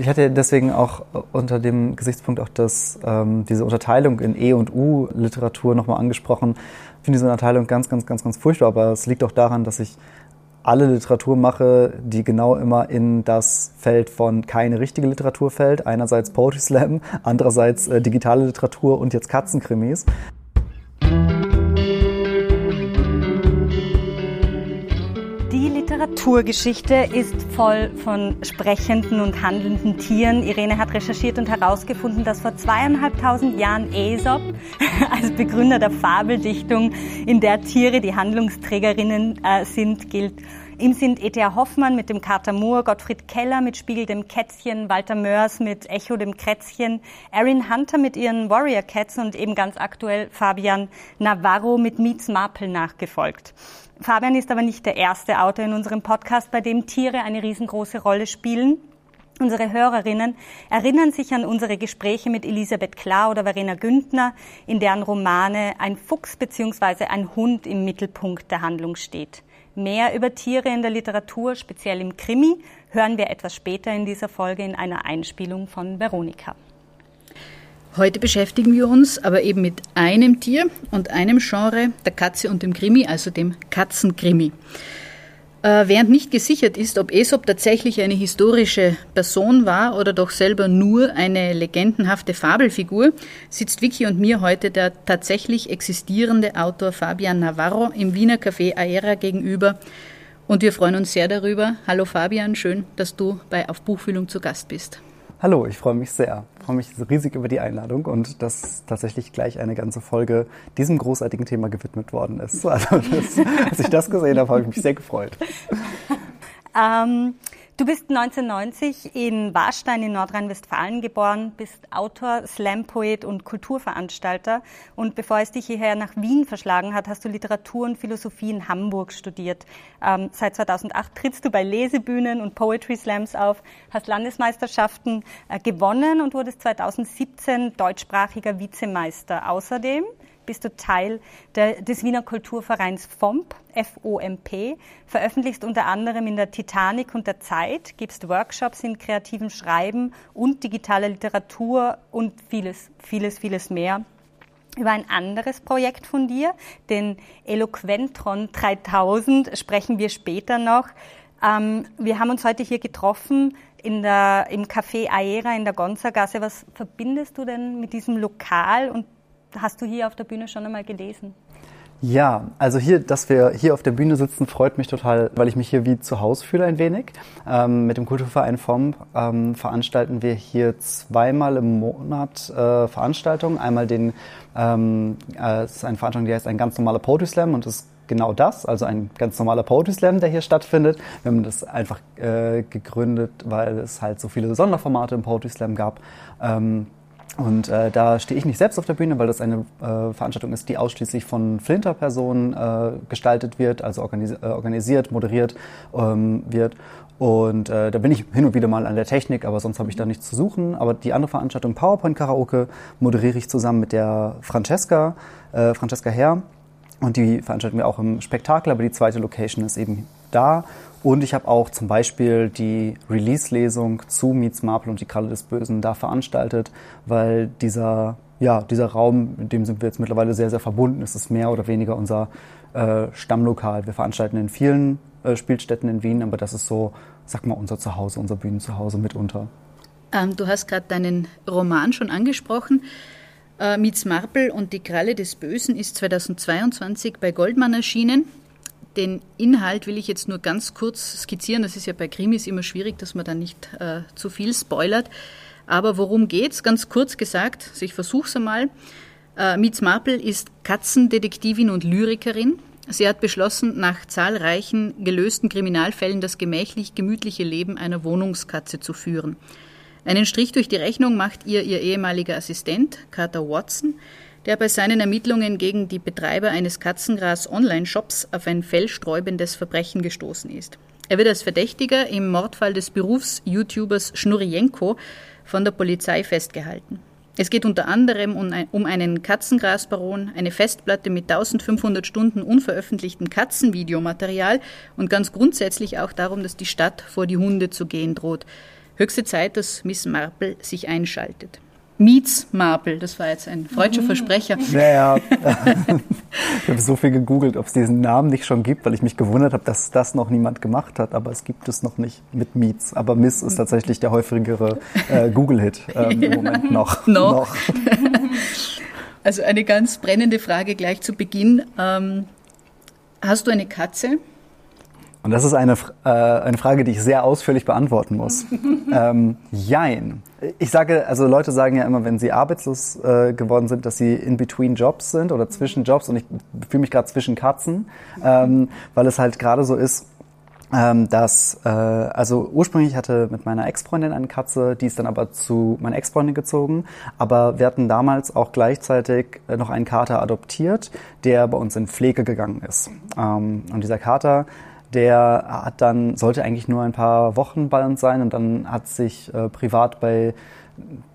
Ich hatte deswegen auch unter dem Gesichtspunkt auch das, ähm, diese Unterteilung in E- und U-Literatur nochmal angesprochen. Ich finde diese Unterteilung ganz, ganz, ganz, ganz furchtbar, aber es liegt auch daran, dass ich alle Literatur mache, die genau immer in das Feld von keine richtige Literatur fällt. Einerseits Poetry Slam, andererseits äh, digitale Literatur und jetzt Katzenkrimis. Literaturgeschichte ist voll von sprechenden und handelnden Tieren. Irene hat recherchiert und herausgefunden, dass vor zweieinhalbtausend Jahren Aesop als Begründer der Fabeldichtung, in der Tiere die Handlungsträgerinnen äh, sind, gilt. Ihm sind E.T.A. Hoffmann mit dem Kater Moor, Gottfried Keller mit Spiegel dem Kätzchen, Walter Mörs mit Echo dem Krätzchen, Erin Hunter mit ihren Warrior Cats und eben ganz aktuell Fabian Navarro mit Meets Marple nachgefolgt. Fabian ist aber nicht der erste Autor in unserem Podcast, bei dem Tiere eine riesengroße Rolle spielen. Unsere Hörerinnen erinnern sich an unsere Gespräche mit Elisabeth Klar oder Verena Güntner, in deren Romane ein Fuchs bzw. ein Hund im Mittelpunkt der Handlung steht. Mehr über Tiere in der Literatur, speziell im Krimi, hören wir etwas später in dieser Folge in einer Einspielung von Veronika. Heute beschäftigen wir uns aber eben mit einem Tier und einem Genre, der Katze und dem Krimi, also dem Katzenkrimi. Äh, während nicht gesichert ist, ob Aesop tatsächlich eine historische Person war oder doch selber nur eine legendenhafte Fabelfigur, sitzt Vicky und mir heute der tatsächlich existierende Autor Fabian Navarro im Wiener Café Aera gegenüber. Und wir freuen uns sehr darüber. Hallo Fabian, schön, dass du bei Auf Buchfühlung zu Gast bist. Hallo, ich freue mich sehr. Freue mich riesig über die Einladung und dass tatsächlich gleich eine ganze Folge diesem großartigen Thema gewidmet worden ist. Also, das, als ich das gesehen habe, habe ich mich sehr gefreut. Ähm, Du bist 1990 in Warstein in Nordrhein-Westfalen geboren, bist Autor, Slam-Poet und Kulturveranstalter. Und bevor es dich hierher nach Wien verschlagen hat, hast du Literatur und Philosophie in Hamburg studiert. Ähm, seit 2008 trittst du bei Lesebühnen und Poetry Slams auf, hast Landesmeisterschaften äh, gewonnen und wurdest 2017 deutschsprachiger Vizemeister. Außerdem bist du Teil der, des Wiener Kulturvereins FOMP, FOMP, veröffentlichst unter anderem in der Titanic und der Zeit, gibst Workshops in kreativem Schreiben und digitaler Literatur und vieles, vieles, vieles mehr über ein anderes Projekt von dir, den Eloquentron 3000, sprechen wir später noch. Ähm, wir haben uns heute hier getroffen in der, im Café Aera in der Gonzagasse. Was verbindest du denn mit diesem Lokal und hast du hier auf der Bühne schon einmal gelesen? Ja, also hier, dass wir hier auf der Bühne sitzen, freut mich total, weil ich mich hier wie zu Hause fühle ein wenig. Ähm, mit dem Kulturverein FOM ähm, veranstalten wir hier zweimal im Monat äh, Veranstaltungen. Einmal den, ähm, äh, ist eine Veranstaltung, die heißt ein ganz normaler Poetry Slam und ist genau das, also ein ganz normaler Poetry Slam, der hier stattfindet. Wir haben das einfach äh, gegründet, weil es halt so viele Sonderformate im Poetry Slam gab. Ähm, und äh, da stehe ich nicht selbst auf der Bühne, weil das eine äh, Veranstaltung ist, die ausschließlich von Flinter-Personen äh, gestaltet wird, also organis äh, organisiert, moderiert ähm, wird. Und äh, da bin ich hin und wieder mal an der Technik, aber sonst habe ich da nichts zu suchen. Aber die andere Veranstaltung PowerPoint Karaoke moderiere ich zusammen mit der Francesca, äh, Francesca Herr. Und die veranstalten wir auch im Spektakel, aber die zweite Location ist eben da. Und ich habe auch zum Beispiel die Release-Lesung zu Meets Marple und die Kralle des Bösen da veranstaltet, weil dieser, ja, dieser Raum, mit dem sind wir jetzt mittlerweile sehr, sehr verbunden. Es ist mehr oder weniger unser äh, Stammlokal. Wir veranstalten in vielen äh, Spielstätten in Wien, aber das ist so, sag mal, unser Zuhause, unser Bühnenzuhause mitunter. Ähm, du hast gerade deinen Roman schon angesprochen. Äh, Meets Marple und die Kralle des Bösen ist 2022 bei Goldmann erschienen. Den Inhalt will ich jetzt nur ganz kurz skizzieren. Das ist ja bei Krimis immer schwierig, dass man da nicht äh, zu viel spoilert. Aber worum geht's? Ganz kurz gesagt, also ich versuche es einmal. Äh, Mietz Marple ist Katzendetektivin und Lyrikerin. Sie hat beschlossen, nach zahlreichen gelösten Kriminalfällen das gemächlich gemütliche Leben einer Wohnungskatze zu führen. Einen Strich durch die Rechnung macht ihr ihr ehemaliger Assistent, Carter Watson, der bei seinen Ermittlungen gegen die Betreiber eines Katzengras-Online-Shops auf ein fellsträubendes Verbrechen gestoßen ist. Er wird als Verdächtiger im Mordfall des Berufs-YouTubers Schnurrienko von der Polizei festgehalten. Es geht unter anderem um einen Katzengrasbaron, eine Festplatte mit 1500 Stunden unveröffentlichtem Katzenvideomaterial und ganz grundsätzlich auch darum, dass die Stadt vor die Hunde zu gehen droht. Höchste Zeit, dass Miss Marple sich einschaltet. Meets Marple, das war jetzt ein freudscher mhm. Versprecher. Ja, ja. ich habe so viel gegoogelt, ob es diesen Namen nicht schon gibt, weil ich mich gewundert habe, dass das noch niemand gemacht hat, aber es gibt es noch nicht mit Meets. Aber Miss ist tatsächlich der häufigere äh, Google-Hit ähm, im Moment noch. noch. noch. Also eine ganz brennende Frage gleich zu Beginn. Ähm, hast du eine Katze? Und das ist eine, äh, eine Frage, die ich sehr ausführlich beantworten muss. ähm, jein. Ich sage, also Leute sagen ja immer, wenn sie arbeitslos äh, geworden sind, dass sie in between Jobs sind oder zwischen Jobs und ich fühle mich gerade zwischen Katzen, ähm, weil es halt gerade so ist, ähm, dass, äh, also ursprünglich hatte mit meiner Ex-Freundin eine Katze, die ist dann aber zu meiner Ex-Freundin gezogen, aber wir hatten damals auch gleichzeitig äh, noch einen Kater adoptiert, der bei uns in Pflege gegangen ist. Ähm, und dieser Kater, der hat dann, sollte eigentlich nur ein paar Wochen bei uns sein und dann hat sich äh, privat bei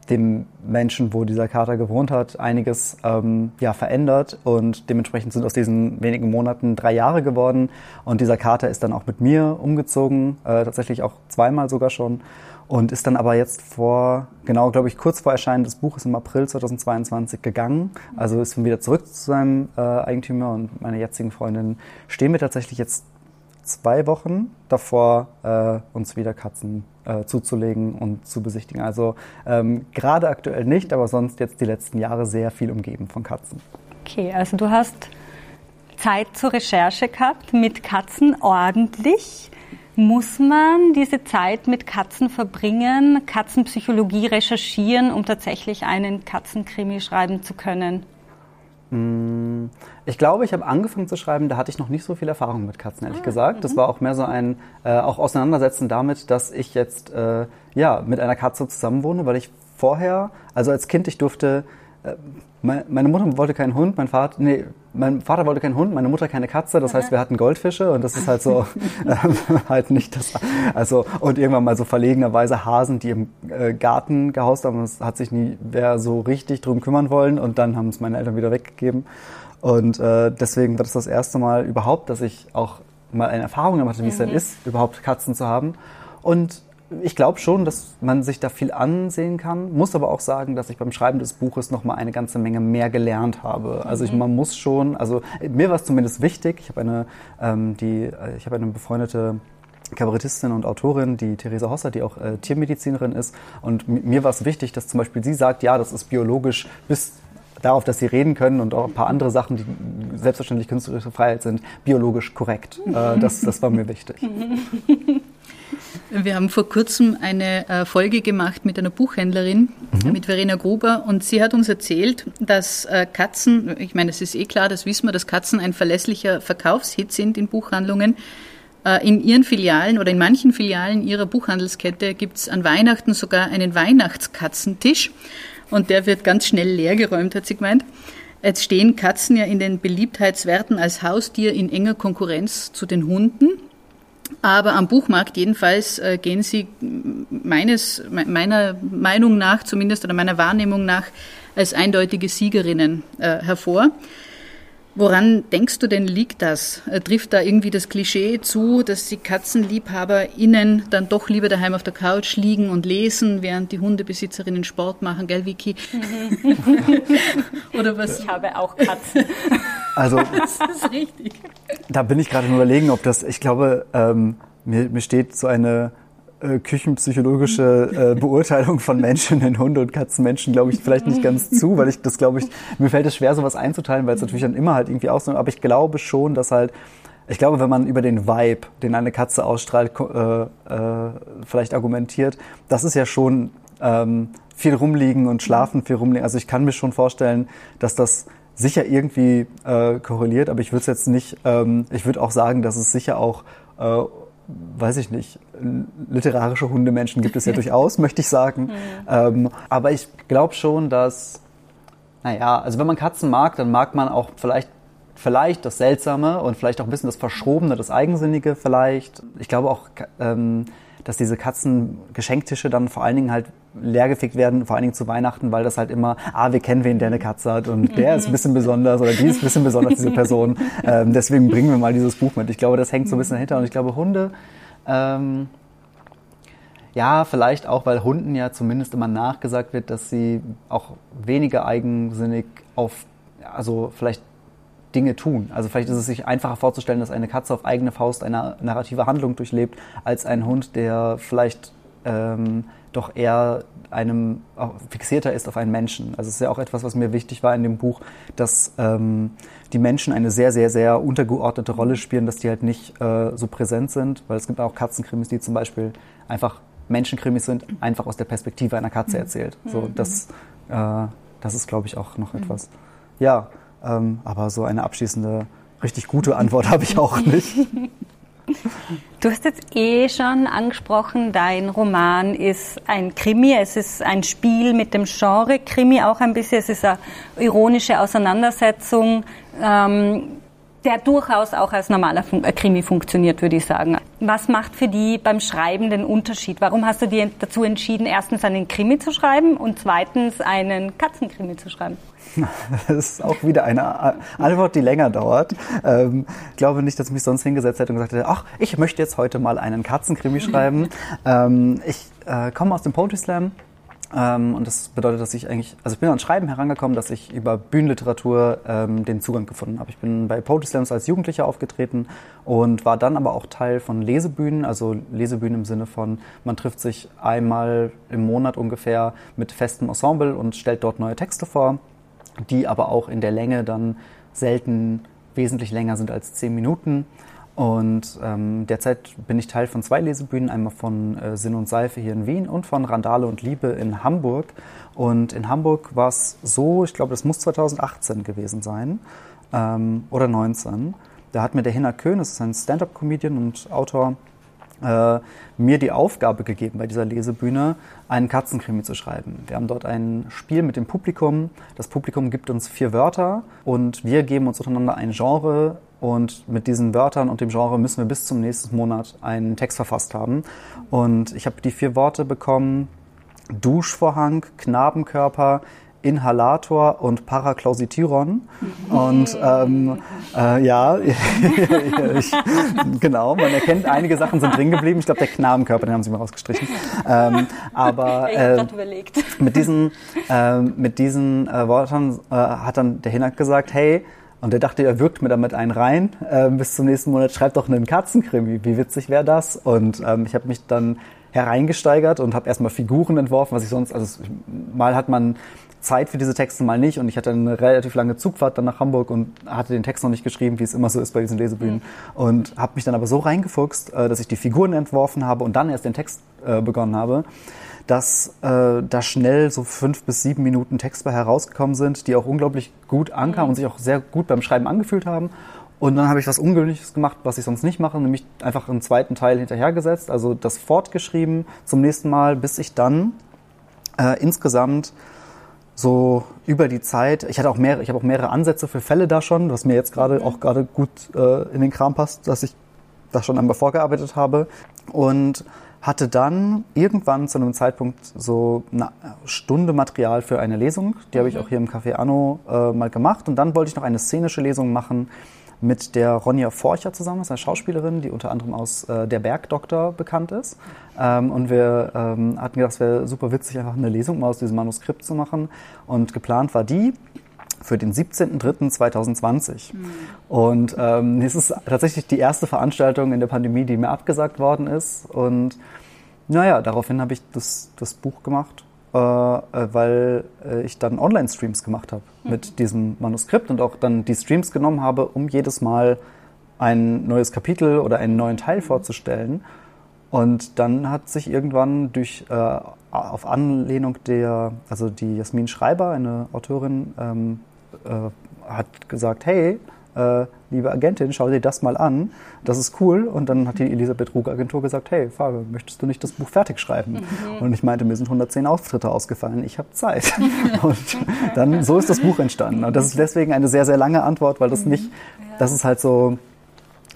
dem Menschen, wo dieser Kater gewohnt hat, einiges ähm, ja, verändert und dementsprechend sind aus diesen wenigen Monaten drei Jahre geworden und dieser Kater ist dann auch mit mir umgezogen, äh, tatsächlich auch zweimal sogar schon und ist dann aber jetzt vor, genau, glaube ich, kurz vor Erscheinen des Buches im April 2022 gegangen. Also ist wieder zurück zu seinem äh, Eigentümer und meine jetzigen Freundin stehen mir tatsächlich jetzt zwei Wochen davor, äh, uns wieder Katzen äh, zuzulegen und zu besichtigen. Also ähm, gerade aktuell nicht, aber sonst jetzt die letzten Jahre sehr viel umgeben von Katzen. Okay, also du hast Zeit zur Recherche gehabt mit Katzen ordentlich. Muss man diese Zeit mit Katzen verbringen, Katzenpsychologie recherchieren, um tatsächlich einen Katzenkrimi schreiben zu können? Mm, ich glaube, ich habe angefangen zu schreiben, da hatte ich noch nicht so viel Erfahrung mit Katzen, ehrlich ah, gesagt. Das mhm. war auch mehr so ein äh, auch Auseinandersetzen damit, dass ich jetzt äh, ja mit einer Katze zusammenwohne, weil ich vorher, also als Kind, ich durfte äh, meine Mutter wollte keinen Hund, mein Vater, nee, mein Vater wollte keinen Hund, meine Mutter keine Katze. Das heißt, wir hatten Goldfische und das ist halt so ähm, halt nicht das. Also und irgendwann mal so verlegenerweise Hasen, die im äh, Garten gehaust haben. Es hat sich nie wer so richtig drum kümmern wollen und dann haben es meine Eltern wieder weggegeben. Und äh, deswegen war das das erste Mal überhaupt, dass ich auch mal eine Erfahrung gemacht habe, wie es denn mhm. ist, überhaupt Katzen zu haben. Und ich glaube schon, dass man sich da viel ansehen kann, muss aber auch sagen, dass ich beim Schreiben des Buches noch mal eine ganze Menge mehr gelernt habe. Also ich, mhm. man muss schon, also mir war es zumindest wichtig. Ich habe eine, ähm, die, äh, ich habe eine befreundete Kabarettistin und Autorin, die Theresa Hosser, die auch äh, Tiermedizinerin ist. Und mir war es wichtig, dass zum Beispiel sie sagt, ja, das ist biologisch bis darauf, dass sie reden können und auch ein paar andere Sachen, die selbstverständlich künstlerische Freiheit sind, biologisch korrekt. Äh, das, das war mir wichtig. Wir haben vor kurzem eine äh, Folge gemacht mit einer Buchhändlerin, mhm. mit Verena Gruber, und sie hat uns erzählt, dass äh, Katzen, ich meine, es ist eh klar, das wissen wir, dass Katzen ein verlässlicher Verkaufshit sind in Buchhandlungen. Äh, in ihren Filialen oder in manchen Filialen ihrer Buchhandelskette gibt es an Weihnachten sogar einen Weihnachtskatzentisch und der wird ganz schnell leergeräumt, hat sie gemeint. Jetzt stehen Katzen ja in den Beliebtheitswerten als Haustier in enger Konkurrenz zu den Hunden. Aber am Buchmarkt jedenfalls äh, gehen sie meines, meiner Meinung nach zumindest oder meiner Wahrnehmung nach als eindeutige Siegerinnen äh, hervor. Woran denkst du denn liegt das? Äh, trifft da irgendwie das Klischee zu, dass die KatzenliebhaberInnen dann doch lieber daheim auf der Couch liegen und lesen, während die Hundebesitzerinnen Sport machen, gell, Vicky? Oder was? Ich habe auch Katzen. Also, das ist richtig. Da bin ich gerade überlegen, ob das, ich glaube, ähm, mir, mir steht so eine äh, küchenpsychologische äh, Beurteilung von Menschen in Hunde- und Katzenmenschen, glaube ich, vielleicht nicht ganz zu, weil ich das, glaube ich, mir fällt es schwer, sowas einzuteilen, weil es natürlich dann immer halt irgendwie ausnimmt. Aber ich glaube schon, dass halt, ich glaube, wenn man über den Vibe, den eine Katze ausstrahlt, äh, äh, vielleicht argumentiert, das ist ja schon ähm, viel rumliegen und schlafen, viel rumliegen. Also ich kann mir schon vorstellen, dass das sicher irgendwie äh, korreliert, aber ich würde es jetzt nicht, ähm, ich würde auch sagen, dass es sicher auch äh, weiß ich nicht, literarische Hundemenschen gibt es ja durchaus, möchte ich sagen. Mhm. Ähm, aber ich glaube schon, dass, naja, also wenn man Katzen mag, dann mag man auch vielleicht vielleicht das Seltsame und vielleicht auch ein bisschen das Verschrobene, das Eigensinnige vielleicht. Ich glaube auch, ähm, dass diese Katzengeschenktische dann vor allen Dingen halt leergefegt werden, vor allen Dingen zu Weihnachten, weil das halt immer, ah, wir kennen wen, der eine Katze hat und der ist ein bisschen besonders oder die ist ein bisschen besonders, diese Person. Ähm, deswegen bringen wir mal dieses Buch mit. Ich glaube, das hängt so ein bisschen dahinter und ich glaube, Hunde, ähm, Ja, vielleicht auch, weil Hunden ja zumindest immer nachgesagt wird, dass sie auch weniger eigensinnig auf, also vielleicht Dinge tun. Also vielleicht ist es sich einfacher vorzustellen, dass eine Katze auf eigene Faust eine narrative Handlung durchlebt, als ein Hund, der vielleicht ähm, doch eher einem fixierter ist auf einen Menschen. Also es ist ja auch etwas, was mir wichtig war in dem Buch, dass ähm, die Menschen eine sehr, sehr, sehr untergeordnete Rolle spielen, dass die halt nicht äh, so präsent sind, weil es gibt auch Katzenkrimis, die zum Beispiel einfach Menschenkrimis sind, einfach aus der Perspektive einer Katze mhm. erzählt. So, mhm. das, äh, das ist, glaube ich, auch noch mhm. etwas. Ja, ähm, aber so eine abschließende, richtig gute Antwort habe ich auch nicht. Du hast jetzt eh schon angesprochen, dein Roman ist ein Krimi, es ist ein Spiel mit dem Genre Krimi auch ein bisschen, es ist eine ironische Auseinandersetzung, ähm, der durchaus auch als normaler äh, Krimi funktioniert, würde ich sagen. Was macht für die beim Schreiben den Unterschied? Warum hast du dir dazu entschieden, erstens einen Krimi zu schreiben und zweitens einen Katzenkrimi zu schreiben? Das ist auch wieder eine Antwort, die länger dauert. Ähm, ich glaube nicht, dass ich mich sonst hingesetzt hätte und gesagt hätte, ach, ich möchte jetzt heute mal einen Katzenkrimi schreiben. ähm, ich äh, komme aus dem Poetry Slam. Ähm, und das bedeutet, dass ich eigentlich, also ich bin ans Schreiben herangekommen, dass ich über Bühnenliteratur ähm, den Zugang gefunden habe. Ich bin bei Poetry Slams als Jugendlicher aufgetreten und war dann aber auch Teil von Lesebühnen, also Lesebühnen im Sinne von, man trifft sich einmal im Monat ungefähr mit festem Ensemble und stellt dort neue Texte vor die aber auch in der Länge dann selten wesentlich länger sind als zehn Minuten. Und ähm, derzeit bin ich Teil von zwei Lesebühnen, einmal von äh, Sinn und Seife hier in Wien und von Randale und Liebe in Hamburg. Und in Hamburg war es so, ich glaube, das muss 2018 gewesen sein ähm, oder 19. Da hat mir der Hinner Köhn, das ist ein Stand-up-Comedian und Autor, äh, mir die Aufgabe gegeben, bei dieser Lesebühne einen Katzenkrimi zu schreiben. Wir haben dort ein Spiel mit dem Publikum. Das Publikum gibt uns vier Wörter und wir geben uns untereinander ein Genre und mit diesen Wörtern und dem Genre müssen wir bis zum nächsten Monat einen Text verfasst haben. Und ich habe die vier Worte bekommen. Duschvorhang, Knabenkörper, Inhalator und Paraklausitiron. Und ähm, äh, ja, ich, genau, man erkennt, einige Sachen sind drin geblieben. Ich glaube, der Knabenkörper, den haben sie mal rausgestrichen. Ähm, aber äh, mit diesen, äh, mit diesen äh, Worten äh, hat dann der Hinak gesagt, hey, und er dachte, er wirkt mir damit einen rein. Äh, bis zum nächsten Monat schreibt doch einen Katzenkrimi. Wie witzig wäre das? Und ähm, ich habe mich dann hereingesteigert und habe erstmal Figuren entworfen, was ich sonst, also mal hat man Zeit für diese Texte, mal nicht. Und ich hatte eine relativ lange Zugfahrt dann nach Hamburg und hatte den Text noch nicht geschrieben, wie es immer so ist bei diesen Lesebühnen. Mhm. Und habe mich dann aber so reingefuchst, äh, dass ich die Figuren entworfen habe und dann erst den Text äh, begonnen habe, dass äh, da schnell so fünf bis sieben Minuten Text bei herausgekommen sind, die auch unglaublich gut ankamen mhm. und sich auch sehr gut beim Schreiben angefühlt haben. Und dann habe ich was Ungewöhnliches gemacht, was ich sonst nicht mache, nämlich einfach einen zweiten Teil hinterhergesetzt, also das fortgeschrieben zum nächsten Mal, bis ich dann äh, insgesamt so über die Zeit, ich hatte auch mehrere, ich habe auch mehrere Ansätze für Fälle da schon, was mir jetzt gerade auch gerade gut äh, in den Kram passt, dass ich das schon einmal vorgearbeitet habe und hatte dann irgendwann zu einem Zeitpunkt so eine Stunde Material für eine Lesung. Die habe ich mhm. auch hier im Café Anno äh, mal gemacht. Und dann wollte ich noch eine szenische Lesung machen mit der Ronja Forcher zusammen, ist eine Schauspielerin, die unter anderem aus äh, Der Bergdoktor bekannt ist. Ähm, und wir ähm, hatten gedacht, es wäre super witzig, einfach eine Lesung mal aus diesem Manuskript zu machen. Und geplant war die für den 17.03.2020. Mhm. Und ähm, es ist tatsächlich die erste Veranstaltung in der Pandemie, die mir abgesagt worden ist. Und naja, daraufhin habe ich das, das Buch gemacht weil äh, ich dann Online-Streams gemacht habe mhm. mit diesem Manuskript und auch dann die Streams genommen habe, um jedes Mal ein neues Kapitel oder einen neuen Teil mhm. vorzustellen. Und dann hat sich irgendwann durch äh, auf Anlehnung der, also die Jasmin Schreiber, eine Autorin, ähm, äh, hat gesagt, hey, äh, liebe Agentin, schau dir das mal an, das ist cool. Und dann hat die Elisabeth Ruger Agentur gesagt, hey, Fabio, möchtest du nicht das Buch fertig schreiben? Mhm. Und ich meinte, mir sind 110 Auftritte ausgefallen, ich habe Zeit. und dann, so ist das Buch entstanden. Und das ist deswegen eine sehr, sehr lange Antwort, weil das mhm. nicht, das ist halt so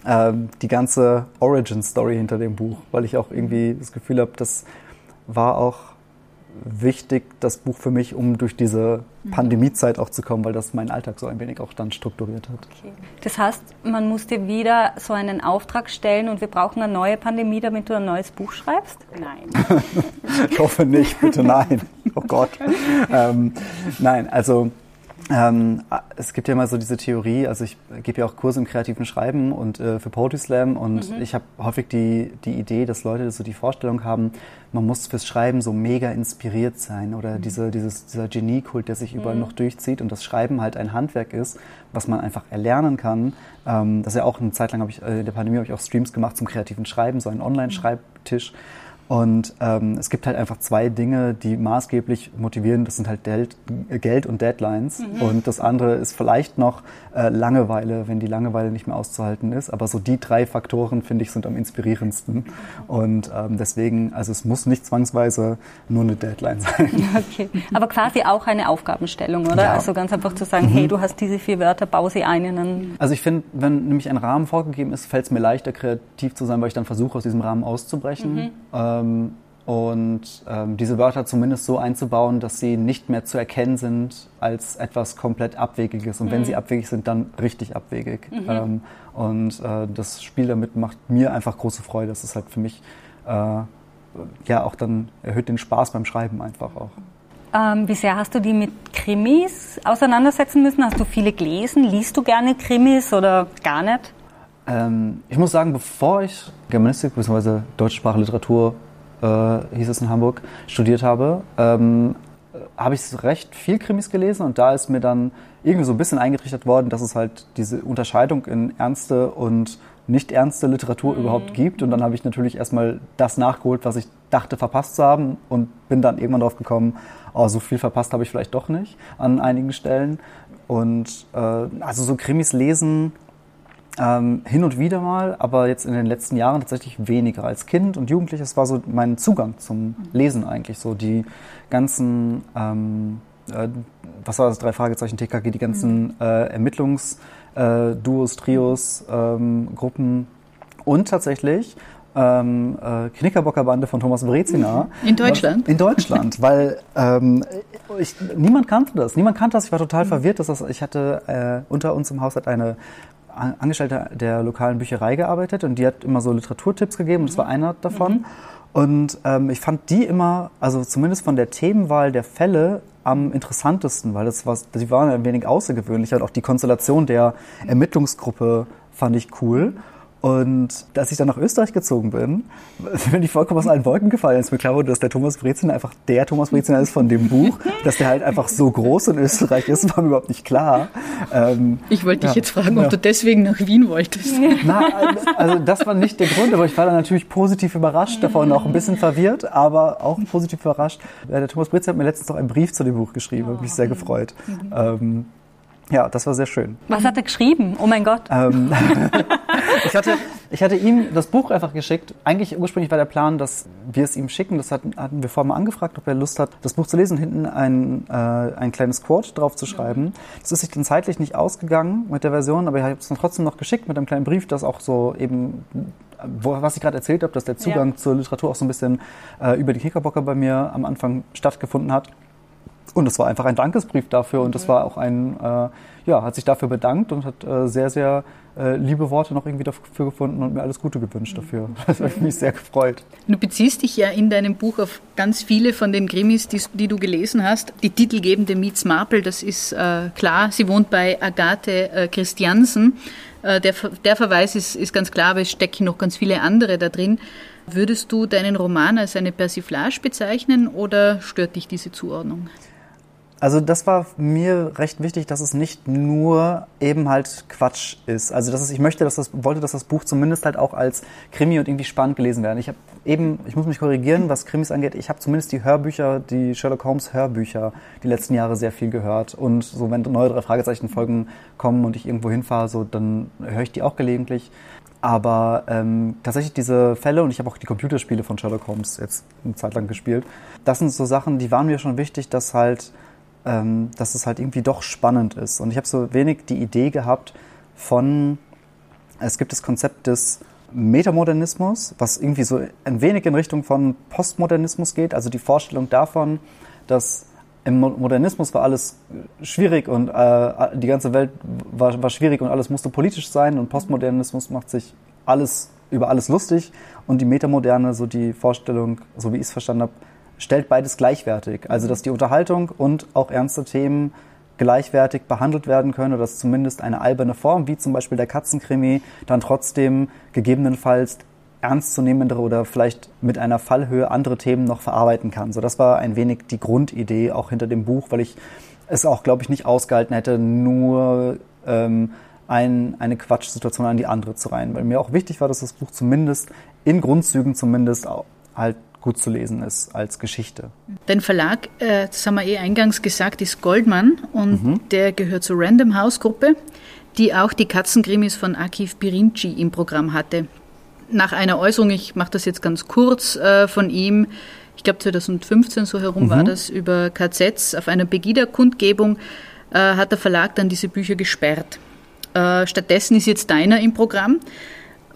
äh, die ganze Origin-Story hinter dem Buch, weil ich auch irgendwie das Gefühl habe, das war auch wichtig, das Buch für mich, um durch diese Pandemiezeit auch zu kommen, weil das meinen Alltag so ein wenig auch dann strukturiert hat. Okay. Das heißt, man musste wieder so einen Auftrag stellen und wir brauchen eine neue Pandemie, damit du ein neues Buch schreibst? Nein. ich hoffe nicht, bitte nein. Oh Gott. ähm, nein, also ähm, es gibt ja immer so diese Theorie, also ich gebe ja auch Kurse im kreativen Schreiben und äh, für Poetry Slam und mhm. ich habe häufig die, die Idee, dass Leute so die Vorstellung haben, man muss fürs Schreiben so mega inspiriert sein oder mhm. diese, dieses, dieser Geniekult, der sich überall mhm. noch durchzieht und das Schreiben halt ein Handwerk ist, was man einfach erlernen kann. Ähm, das ist ja auch eine Zeit lang, habe ich, äh, in der Pandemie habe ich auch Streams gemacht zum kreativen Schreiben, so einen Online-Schreibtisch. Mhm und ähm, es gibt halt einfach zwei Dinge, die maßgeblich motivieren. Das sind halt Geld, Geld und Deadlines. Mhm. Und das andere ist vielleicht noch äh, Langeweile, wenn die Langeweile nicht mehr auszuhalten ist. Aber so die drei Faktoren, finde ich, sind am inspirierendsten. Und ähm, deswegen, also es muss nicht zwangsweise nur eine Deadline sein. Okay. Aber quasi auch eine Aufgabenstellung, oder? Ja. Also ganz einfach zu sagen, mhm. hey, du hast diese vier Wörter, bau sie ein in einen... Also ich finde, wenn nämlich ein Rahmen vorgegeben ist, fällt es mir leichter, kreativ zu sein, weil ich dann versuche, aus diesem Rahmen auszubrechen. Mhm. Ähm, ähm, und ähm, diese Wörter zumindest so einzubauen, dass sie nicht mehr zu erkennen sind als etwas komplett Abwegiges. Und mhm. wenn sie abwegig sind, dann richtig abwegig. Mhm. Ähm, und äh, das Spiel damit macht mir einfach große Freude. Das ist halt für mich äh, ja auch dann erhöht den Spaß beim Schreiben einfach auch. Ähm, wie sehr hast du die mit Krimis auseinandersetzen müssen? Hast du viele gelesen? Liest du gerne Krimis oder gar nicht? Ähm, ich muss sagen, bevor ich Germanistik bzw. Deutschsprache Literatur äh, hieß es in Hamburg studiert habe, ähm, habe ich recht viel Krimis gelesen und da ist mir dann irgendwie so ein bisschen eingetrichtert worden, dass es halt diese Unterscheidung in ernste und nicht ernste Literatur mhm. überhaupt gibt. Und dann habe ich natürlich erstmal das nachgeholt, was ich dachte verpasst zu haben und bin dann irgendwann drauf gekommen, oh, so viel verpasst habe ich vielleicht doch nicht an einigen Stellen. Und äh, also so Krimis lesen ähm, hin und wieder mal, aber jetzt in den letzten Jahren tatsächlich weniger. Als Kind und Jugendlich, das war so mein Zugang zum Lesen eigentlich. So die ganzen, ähm, äh, was war das, drei Fragezeichen TKG, die ganzen mhm. äh, Ermittlungsduos, äh, Trios, ähm, Gruppen und tatsächlich ähm, äh, Knickerbockerbande von Thomas Brezina. In Deutschland? In Deutschland, weil ähm, ich, niemand kannte das. Niemand kannte das. Ich war total mhm. verwirrt. Dass das, ich hatte äh, unter uns im Haus hat eine Angestellte der lokalen Bücherei gearbeitet und die hat immer so Literaturtipps gegeben und das war einer davon. Mhm. Und ähm, ich fand die immer, also zumindest von der Themenwahl der Fälle, am interessantesten, weil das war, die waren ein wenig außergewöhnlicher und auch die Konstellation der Ermittlungsgruppe fand ich cool. Und als ich dann nach Österreich gezogen bin, bin ich vollkommen aus allen Wolken gefallen. Es mir klar wurde, dass der Thomas Breziner einfach der Thomas Breziner ist von dem Buch, dass der halt einfach so groß in Österreich ist, war mir überhaupt nicht klar. Ähm, ich wollte dich ja, jetzt fragen, ob du deswegen nach Wien wolltest. Na, also das war nicht der Grund, aber ich war dann natürlich positiv überrascht davon, auch ein bisschen verwirrt, aber auch positiv überrascht. Der Thomas Breziner hat mir letztens noch einen Brief zu dem Buch geschrieben, oh. hat mich sehr gefreut. Mhm. Ähm, ja, das war sehr schön. Was hat er geschrieben? Oh mein Gott. Ähm, ich, hatte, ich hatte ihm das Buch einfach geschickt. Eigentlich ursprünglich war der Plan, dass wir es ihm schicken. Das hatten, hatten wir vorher mal angefragt, ob er Lust hat, das Buch zu lesen und hinten ein, äh, ein kleines Quote drauf zu schreiben. Das ist sich dann zeitlich nicht ausgegangen mit der Version, aber ich habe es dann trotzdem noch geschickt mit einem kleinen Brief, das auch so eben wo, was ich gerade erzählt habe, dass der Zugang ja. zur Literatur auch so ein bisschen äh, über die Kickerbocker bei mir am Anfang stattgefunden hat. Und es war einfach ein Dankesbrief dafür und das war auch ein, äh, ja, hat sich dafür bedankt und hat äh, sehr, sehr äh, liebe Worte noch irgendwie dafür gefunden und mir alles Gute gewünscht dafür. Das hat mich sehr gefreut. Du beziehst dich ja in deinem Buch auf ganz viele von den Krimis, die, die du gelesen hast. Die titelgebende Meets Marple, das ist äh, klar. Sie wohnt bei Agathe äh, Christiansen. Äh, der, der Verweis ist, ist ganz klar, aber es stecken noch ganz viele andere da drin. Würdest du deinen Roman als eine Persiflage bezeichnen oder stört dich diese Zuordnung? Also das war mir recht wichtig, dass es nicht nur eben halt Quatsch ist. Also dass es, ich möchte, dass das wollte, dass das Buch zumindest halt auch als Krimi und irgendwie spannend gelesen werden. Ich habe eben, ich muss mich korrigieren, was Krimis angeht. Ich habe zumindest die Hörbücher, die Sherlock Holmes Hörbücher, die letzten Jahre sehr viel gehört. Und so wenn neue drei Fragezeichen Folgen kommen und ich irgendwo hinfahre, so dann höre ich die auch gelegentlich. Aber ähm, tatsächlich diese Fälle, und ich habe auch die Computerspiele von Sherlock Holmes jetzt eine Zeit lang gespielt, das sind so Sachen, die waren mir schon wichtig, dass halt ähm, dass es halt irgendwie doch spannend ist. Und ich habe so wenig die Idee gehabt von, es gibt das Konzept des Metamodernismus, was irgendwie so ein wenig in Richtung von Postmodernismus geht, also die Vorstellung davon, dass im Modernismus war alles schwierig und äh, die ganze Welt war, war schwierig und alles musste politisch sein und Postmodernismus macht sich alles über alles lustig und die Metamoderne, so die Vorstellung, so wie ich es verstanden habe, stellt beides gleichwertig. Also dass die Unterhaltung und auch ernste Themen gleichwertig behandelt werden können oder dass zumindest eine alberne Form, wie zum Beispiel der Katzenkrimi, dann trotzdem gegebenenfalls ernstzunehmendere oder vielleicht mit einer Fallhöhe andere Themen noch verarbeiten kann. So, das war ein wenig die Grundidee auch hinter dem Buch, weil ich es auch, glaube ich, nicht ausgehalten hätte, nur ähm, ein, eine Quatschsituation an die andere zu reihen. Weil mir auch wichtig war, dass das Buch zumindest in Grundzügen zumindest halt gut zu lesen ist als Geschichte. Dein Verlag, äh, das haben wir eh eingangs gesagt, ist Goldmann und mhm. der gehört zur Random House Gruppe, die auch die Katzenkrimis von Akif Birinci im Programm hatte. Nach einer Äußerung, ich mache das jetzt ganz kurz, äh, von ihm, ich glaube 2015 so herum mhm. war das, über KZs auf einer Pegida-Kundgebung, äh, hat der Verlag dann diese Bücher gesperrt. Stattdessen ist jetzt deiner im Programm.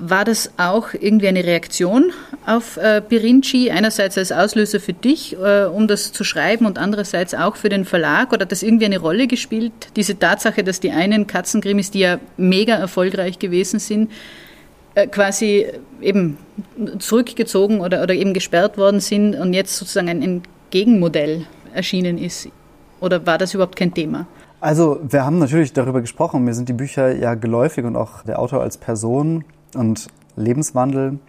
War das auch irgendwie eine Reaktion auf äh, Birinci, einerseits als Auslöser für dich, äh, um das zu schreiben und andererseits auch für den Verlag? Oder hat das irgendwie eine Rolle gespielt, diese Tatsache, dass die einen Katzenkrimis, die ja mega erfolgreich gewesen sind, äh, quasi eben zurückgezogen oder, oder eben gesperrt worden sind und jetzt sozusagen ein, ein Gegenmodell erschienen ist? Oder war das überhaupt kein Thema? Also wir haben natürlich darüber gesprochen. Mir sind die Bücher ja geläufig und auch der Autor als Person und Lebenswandel.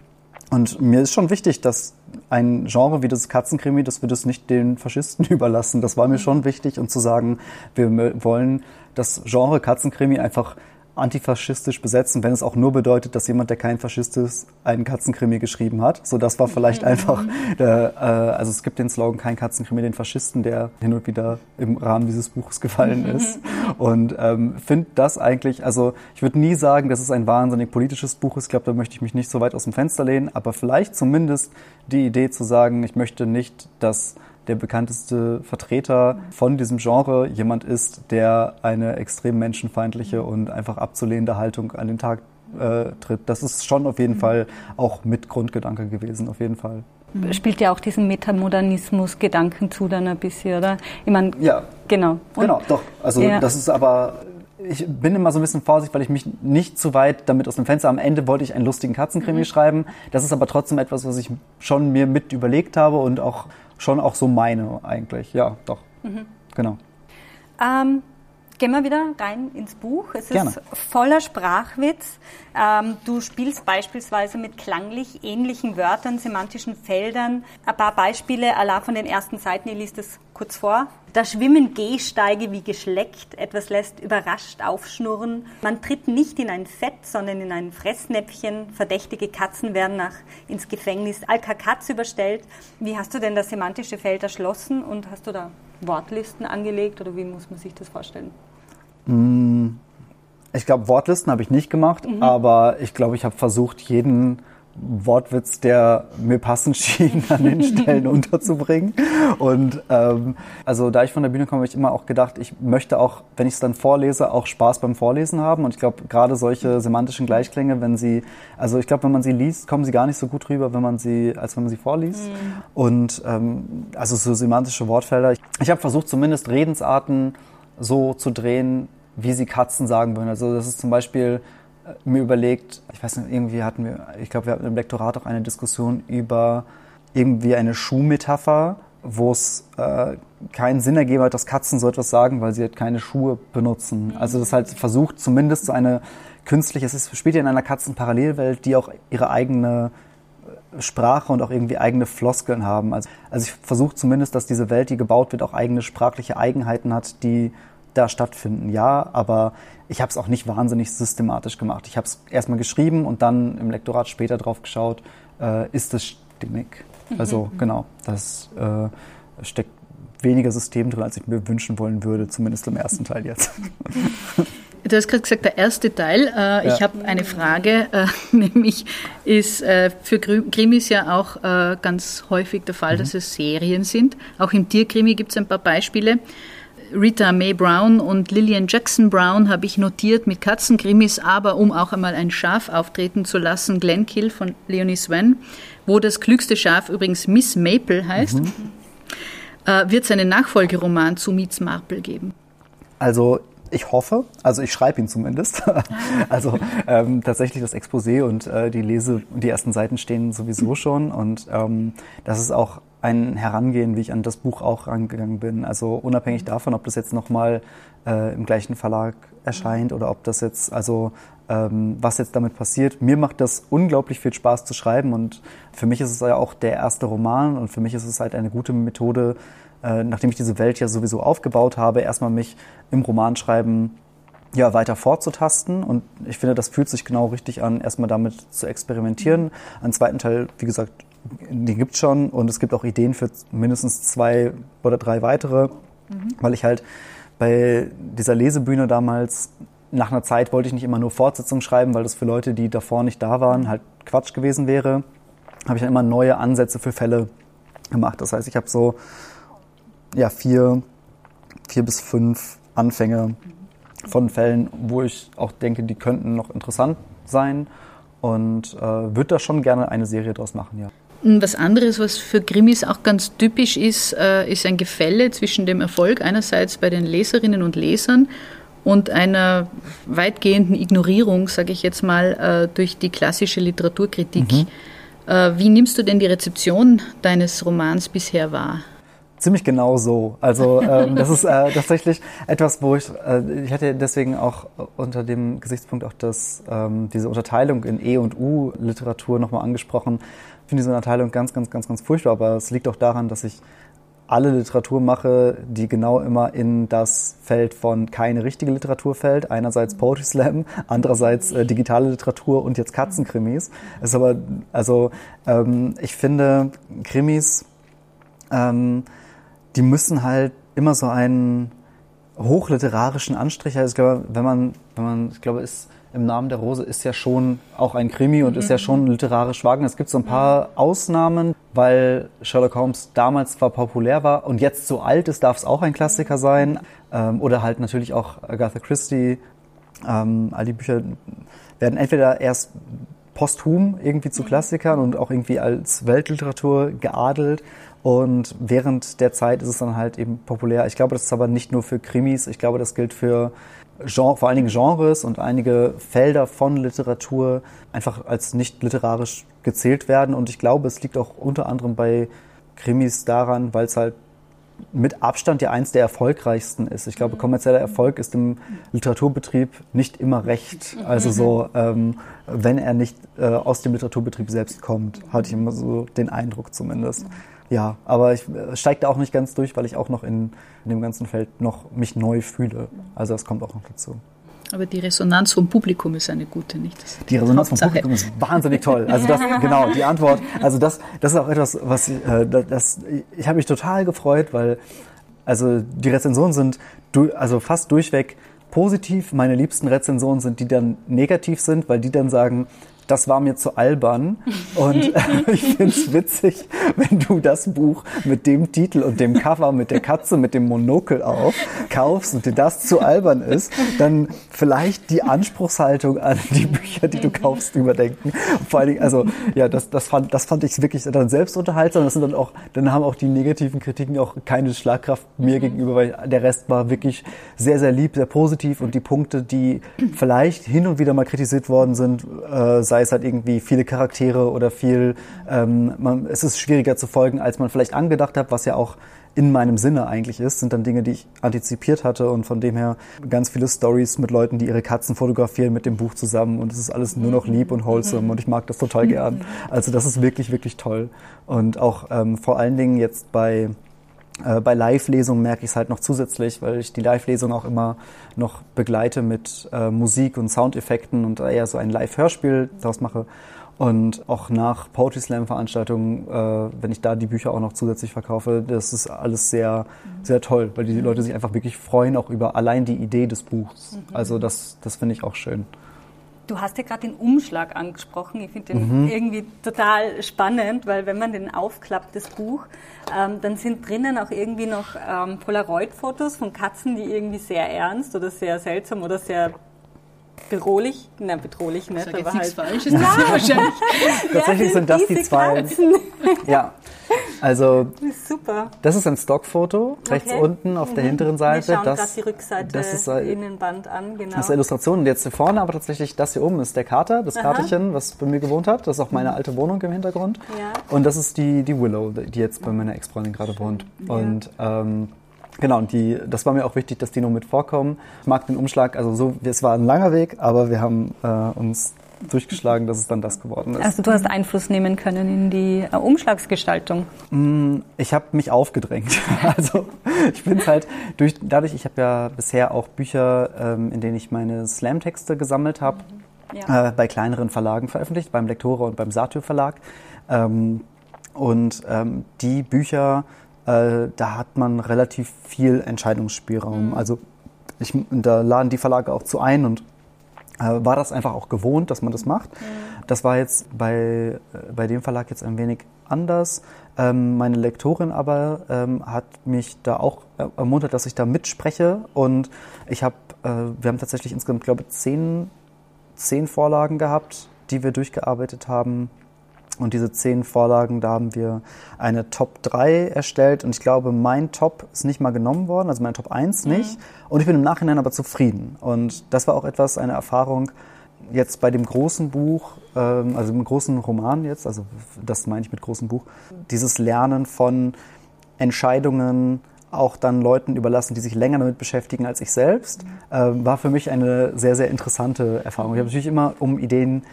Und mir ist schon wichtig, dass ein Genre wie das Katzenkrimi, dass wir das nicht den Faschisten überlassen. Das war mir schon wichtig und zu sagen, wir wollen das Genre Katzenkrimi einfach antifaschistisch besetzen, wenn es auch nur bedeutet, dass jemand, der kein Faschist ist, einen Katzenkrimi geschrieben hat. So, das war vielleicht mhm. einfach, der, äh, also es gibt den Slogan kein Katzenkrimi, den Faschisten, der hin und wieder im Rahmen dieses Buches gefallen mhm. ist. Und ähm, finde das eigentlich, also ich würde nie sagen, dass es ein wahnsinnig politisches Buch ist. Ich glaube, da möchte ich mich nicht so weit aus dem Fenster lehnen, aber vielleicht zumindest die Idee zu sagen, ich möchte nicht, dass der bekannteste Vertreter von diesem Genre jemand ist, der eine extrem menschenfeindliche und einfach abzulehnende Haltung an den Tag äh, tritt. Das ist schon auf jeden mhm. Fall auch mit Grundgedanke gewesen, auf jeden Fall. Mhm. Spielt ja auch diesen Metamodernismus-Gedanken zu dann ein bisschen, oder? Ich meine, ja. Genau. Und, genau, doch. Also ja. das ist aber ich bin immer so ein bisschen vorsichtig, weil ich mich nicht zu weit damit aus dem Fenster. Am Ende wollte ich einen lustigen Katzenkrimi mhm. schreiben. Das ist aber trotzdem etwas, was ich schon mir mit überlegt habe und auch schon auch so meine eigentlich. Ja, doch. Mhm. Genau. Ähm, Gehen wir wieder rein ins Buch. Es Gerne. ist voller Sprachwitz. Ähm, du spielst beispielsweise mit klanglich ähnlichen Wörtern, semantischen Feldern. Ein paar Beispiele Allah von den ersten Seiten, ihr liest es kurz vor. Da schwimmen Gehsteige wie geschleckt, etwas lässt überrascht aufschnurren. Man tritt nicht in ein Fett, sondern in ein Fressnäpfchen. Verdächtige Katzen werden nach ins Gefängnis Alcatraz überstellt. Wie hast du denn das semantische Feld erschlossen und hast du da Wortlisten angelegt oder wie muss man sich das vorstellen? Mm, ich glaube, Wortlisten habe ich nicht gemacht, mhm. aber ich glaube, ich habe versucht, jeden Wortwitz, der mir passend schien, an den Stellen unterzubringen. Und ähm, also da ich von der Bühne komme, habe ich immer auch gedacht, ich möchte auch, wenn ich es dann vorlese, auch Spaß beim Vorlesen haben. Und ich glaube, gerade solche semantischen Gleichklänge, wenn sie, also ich glaube, wenn man sie liest, kommen sie gar nicht so gut rüber, wenn man sie, als wenn man sie vorliest. Mhm. Und ähm, also so semantische Wortfelder. Ich, ich habe versucht, zumindest Redensarten so zu drehen, wie sie Katzen sagen würden. Also das ist zum Beispiel äh, mir überlegt, ich weiß nicht, irgendwie hatten wir, ich glaube, wir hatten im Lektorat auch eine Diskussion über irgendwie eine Schuhmetapher, wo es äh, keinen Sinn ergeben hat, dass Katzen so etwas sagen, weil sie halt keine Schuhe benutzen. Also das halt versucht zumindest so eine künstliche, es ist, spielt ja in einer Katzenparallelwelt, die auch ihre eigene Sprache und auch irgendwie eigene Floskeln haben. Also, also ich versuche zumindest, dass diese Welt, die gebaut wird, auch eigene sprachliche Eigenheiten hat, die da stattfinden, ja, aber ich habe es auch nicht wahnsinnig systematisch gemacht. Ich habe es erstmal geschrieben und dann im Lektorat später drauf geschaut, äh, ist es stimmig. Also mhm. genau, das äh, steckt weniger System drin, als ich mir wünschen wollen würde, zumindest im ersten Teil jetzt. Du hast gerade gesagt, der erste Teil. Äh, ja. Ich habe eine Frage, äh, nämlich ist äh, für Krimis ja auch äh, ganz häufig der Fall, mhm. dass es Serien sind. Auch im Tierkrimi gibt es ein paar Beispiele Rita Mae Brown und Lillian Jackson Brown habe ich notiert mit Katzenkrimis, aber um auch einmal ein Schaf auftreten zu lassen, Glenn Kill von Leonie Swen, wo das klügste Schaf übrigens Miss Maple heißt, mhm. äh, wird es einen Nachfolgeroman zu Meets Marple geben. Also ich hoffe, also ich schreibe ihn zumindest. also ähm, tatsächlich das Exposé und äh, die Lese die ersten Seiten stehen sowieso schon und ähm, das ist auch ein Herangehen, wie ich an das Buch auch rangegangen bin. Also unabhängig davon, ob das jetzt nochmal äh, im gleichen Verlag erscheint oder ob das jetzt, also ähm, was jetzt damit passiert. Mir macht das unglaublich viel Spaß zu schreiben und für mich ist es ja auch der erste Roman und für mich ist es halt eine gute Methode, äh, nachdem ich diese Welt ja sowieso aufgebaut habe, erstmal mich im Romanschreiben ja, weiter vorzutasten. Und ich finde, das fühlt sich genau richtig an, erstmal damit zu experimentieren. Einen zweiten Teil, wie gesagt, den gibt's schon und es gibt auch Ideen für mindestens zwei oder drei weitere, mhm. weil ich halt bei dieser Lesebühne damals nach einer Zeit wollte ich nicht immer nur Fortsetzungen schreiben, weil das für Leute, die davor nicht da waren, halt Quatsch gewesen wäre. Habe ich dann immer neue Ansätze für Fälle gemacht. Das heißt, ich habe so ja vier, vier bis fünf Anfänge von Fällen, wo ich auch denke, die könnten noch interessant sein und äh, würde da schon gerne eine Serie draus machen, ja. Was anderes, was für Krimis auch ganz typisch ist, äh, ist ein Gefälle zwischen dem Erfolg einerseits bei den Leserinnen und Lesern und einer weitgehenden Ignorierung, sage ich jetzt mal, äh, durch die klassische Literaturkritik. Mhm. Äh, wie nimmst du denn die Rezeption deines Romans bisher wahr? Ziemlich genau so. Also ähm, das ist äh, tatsächlich etwas, wo ich, äh, ich hatte deswegen auch unter dem Gesichtspunkt auch das, ähm, diese Unterteilung in E- und U-Literatur nochmal angesprochen. Ich finde diese Unterteilung ganz, ganz, ganz, ganz furchtbar, aber es liegt auch daran, dass ich alle Literatur mache, die genau immer in das Feld von keine richtige Literatur fällt. Einerseits Poetry Slam, andererseits äh, digitale Literatur und jetzt Katzenkrimis. Es ist aber, also ähm, ich finde Krimis ähm, die müssen halt immer so einen hochliterarischen Anstrich. Also ich glaube, wenn man, wenn man, ich glaube, ist im Namen der Rose ist ja schon auch ein Krimi und mhm. ist ja schon literarisch Wagner. Es gibt so ein paar Ausnahmen, weil Sherlock Holmes damals zwar populär war und jetzt so alt ist, darf es auch ein Klassiker sein. Ähm, oder halt natürlich auch Agatha Christie. Ähm, all die Bücher werden entweder erst posthum irgendwie zu mhm. Klassikern und auch irgendwie als Weltliteratur geadelt und während der Zeit ist es dann halt eben populär. Ich glaube, das ist aber nicht nur für Krimis. Ich glaube, das gilt für Genre, vor allen Dingen Genres und einige Felder von Literatur einfach als nicht literarisch gezählt werden. Und ich glaube, es liegt auch unter anderem bei Krimis daran, weil es halt mit Abstand ja eins der erfolgreichsten ist. Ich glaube, kommerzieller Erfolg ist im Literaturbetrieb nicht immer recht. Also so, ähm, wenn er nicht äh, aus dem Literaturbetrieb selbst kommt, hatte ich immer so den Eindruck zumindest. Ja, aber ich äh, steige da auch nicht ganz durch, weil ich auch noch in, in dem ganzen Feld noch mich neu fühle. Also das kommt auch noch dazu. Aber die Resonanz vom Publikum ist eine gute, nicht? Das die Resonanz vom Publikum ist wahnsinnig toll. Also das, genau, die Antwort. Also das, das ist auch etwas, was ich, äh, das, ich habe mich total gefreut, weil also die Rezensionen sind du, also fast durchweg positiv. Meine liebsten Rezensionen sind die dann negativ sind, weil die dann sagen, das war mir zu albern. Und äh, ich finde es witzig, wenn du das Buch mit dem Titel und dem Cover mit der Katze mit dem Monokel auf kaufst und dir das zu albern ist, dann vielleicht die Anspruchshaltung an die Bücher, die du kaufst, überdenken. vor allen Dingen, also ja, das, das fand, das fand ich wirklich dann selbst unterhaltsam. Das sind dann auch, dann haben auch die negativen Kritiken auch keine Schlagkraft mir gegenüber, weil der Rest war wirklich sehr, sehr lieb, sehr positiv und die Punkte, die vielleicht hin und wieder mal kritisiert worden sind, äh, sei es halt irgendwie viele Charaktere oder viel, ähm, man, es ist schwieriger zu folgen, als man vielleicht angedacht hat, was ja auch in meinem Sinne eigentlich ist, sind dann Dinge, die ich antizipiert hatte und von dem her ganz viele Stories mit Leuten, die ihre Katzen fotografieren mit dem Buch zusammen und es ist alles nur noch lieb und wholesome und ich mag das total gern. Also das ist wirklich, wirklich toll. Und auch ähm, vor allen Dingen jetzt bei bei Live-Lesungen merke ich es halt noch zusätzlich, weil ich die Live-Lesung auch immer noch begleite mit äh, Musik und Soundeffekten und eher so ein Live-Hörspiel daraus mache. Und auch nach Poetry Slam Veranstaltungen, äh, wenn ich da die Bücher auch noch zusätzlich verkaufe, das ist alles sehr, sehr toll, weil die Leute sich einfach wirklich freuen, auch über allein die Idee des Buchs. Mhm. Also das, das finde ich auch schön. Du hast ja gerade den Umschlag angesprochen. Ich finde den mhm. irgendwie total spannend, weil wenn man den aufklappt, das Buch, ähm, dann sind drinnen auch irgendwie noch ähm, Polaroid-Fotos von Katzen, die irgendwie sehr ernst oder sehr seltsam oder sehr bedrohlich, nein, bedrohlich nicht, Sag aber halt. Falsches, ja. wahrscheinlich. Tatsächlich sind das die zwei. ja. Also das ist super. Das ist ein Stockfoto rechts okay. unten auf mhm. der hinteren Seite. Wir schauen das, die Rückseite das ist, äh, Innenband an, genau. Das ist Illustration und jetzt hier vorne, aber tatsächlich das hier oben ist der Kater, das Aha. Katerchen, was bei mir gewohnt hat. Das ist auch meine alte Wohnung im Hintergrund. Ja. Und das ist die, die Willow, die jetzt bei meiner Ex-Freundin gerade wohnt. Ja. Und ähm, Genau, und die, das war mir auch wichtig, dass die noch mit vorkommen. Ich mag den Umschlag, also so, es war ein langer Weg, aber wir haben äh, uns durchgeschlagen, dass es dann das geworden ist. Also du hast Einfluss nehmen können in die äh, Umschlagsgestaltung? Mm, ich habe mich aufgedrängt. Also ich bin halt durch, dadurch, ich habe ja bisher auch Bücher, ähm, in denen ich meine Slam-Texte gesammelt habe, ja. äh, bei kleineren Verlagen veröffentlicht, beim Lektora und beim Satyr Verlag. Ähm, und ähm, die Bücher äh, da hat man relativ viel Entscheidungsspielraum. Mhm. Also ich, da laden die Verlage auch zu ein und äh, war das einfach auch gewohnt, dass man das macht. Mhm. Das war jetzt bei, äh, bei dem Verlag jetzt ein wenig anders. Ähm, meine Lektorin aber ähm, hat mich da auch ermuntert, dass ich da mitspreche und ich habe, äh, wir haben tatsächlich insgesamt, glaube ich, zehn, zehn Vorlagen gehabt, die wir durchgearbeitet haben. Und diese zehn Vorlagen, da haben wir eine Top 3 erstellt. Und ich glaube, mein Top ist nicht mal genommen worden, also mein Top 1 mhm. nicht. Mhm. Und ich bin im Nachhinein aber zufrieden. Und das war auch etwas, eine Erfahrung jetzt bei dem großen Buch, ähm, also im großen Roman jetzt, also das meine ich mit großem Buch, dieses Lernen von Entscheidungen, auch dann Leuten überlassen, die sich länger damit beschäftigen als ich selbst, mhm. war für mich eine sehr, sehr interessante Erfahrung. Ich habe natürlich immer um Ideen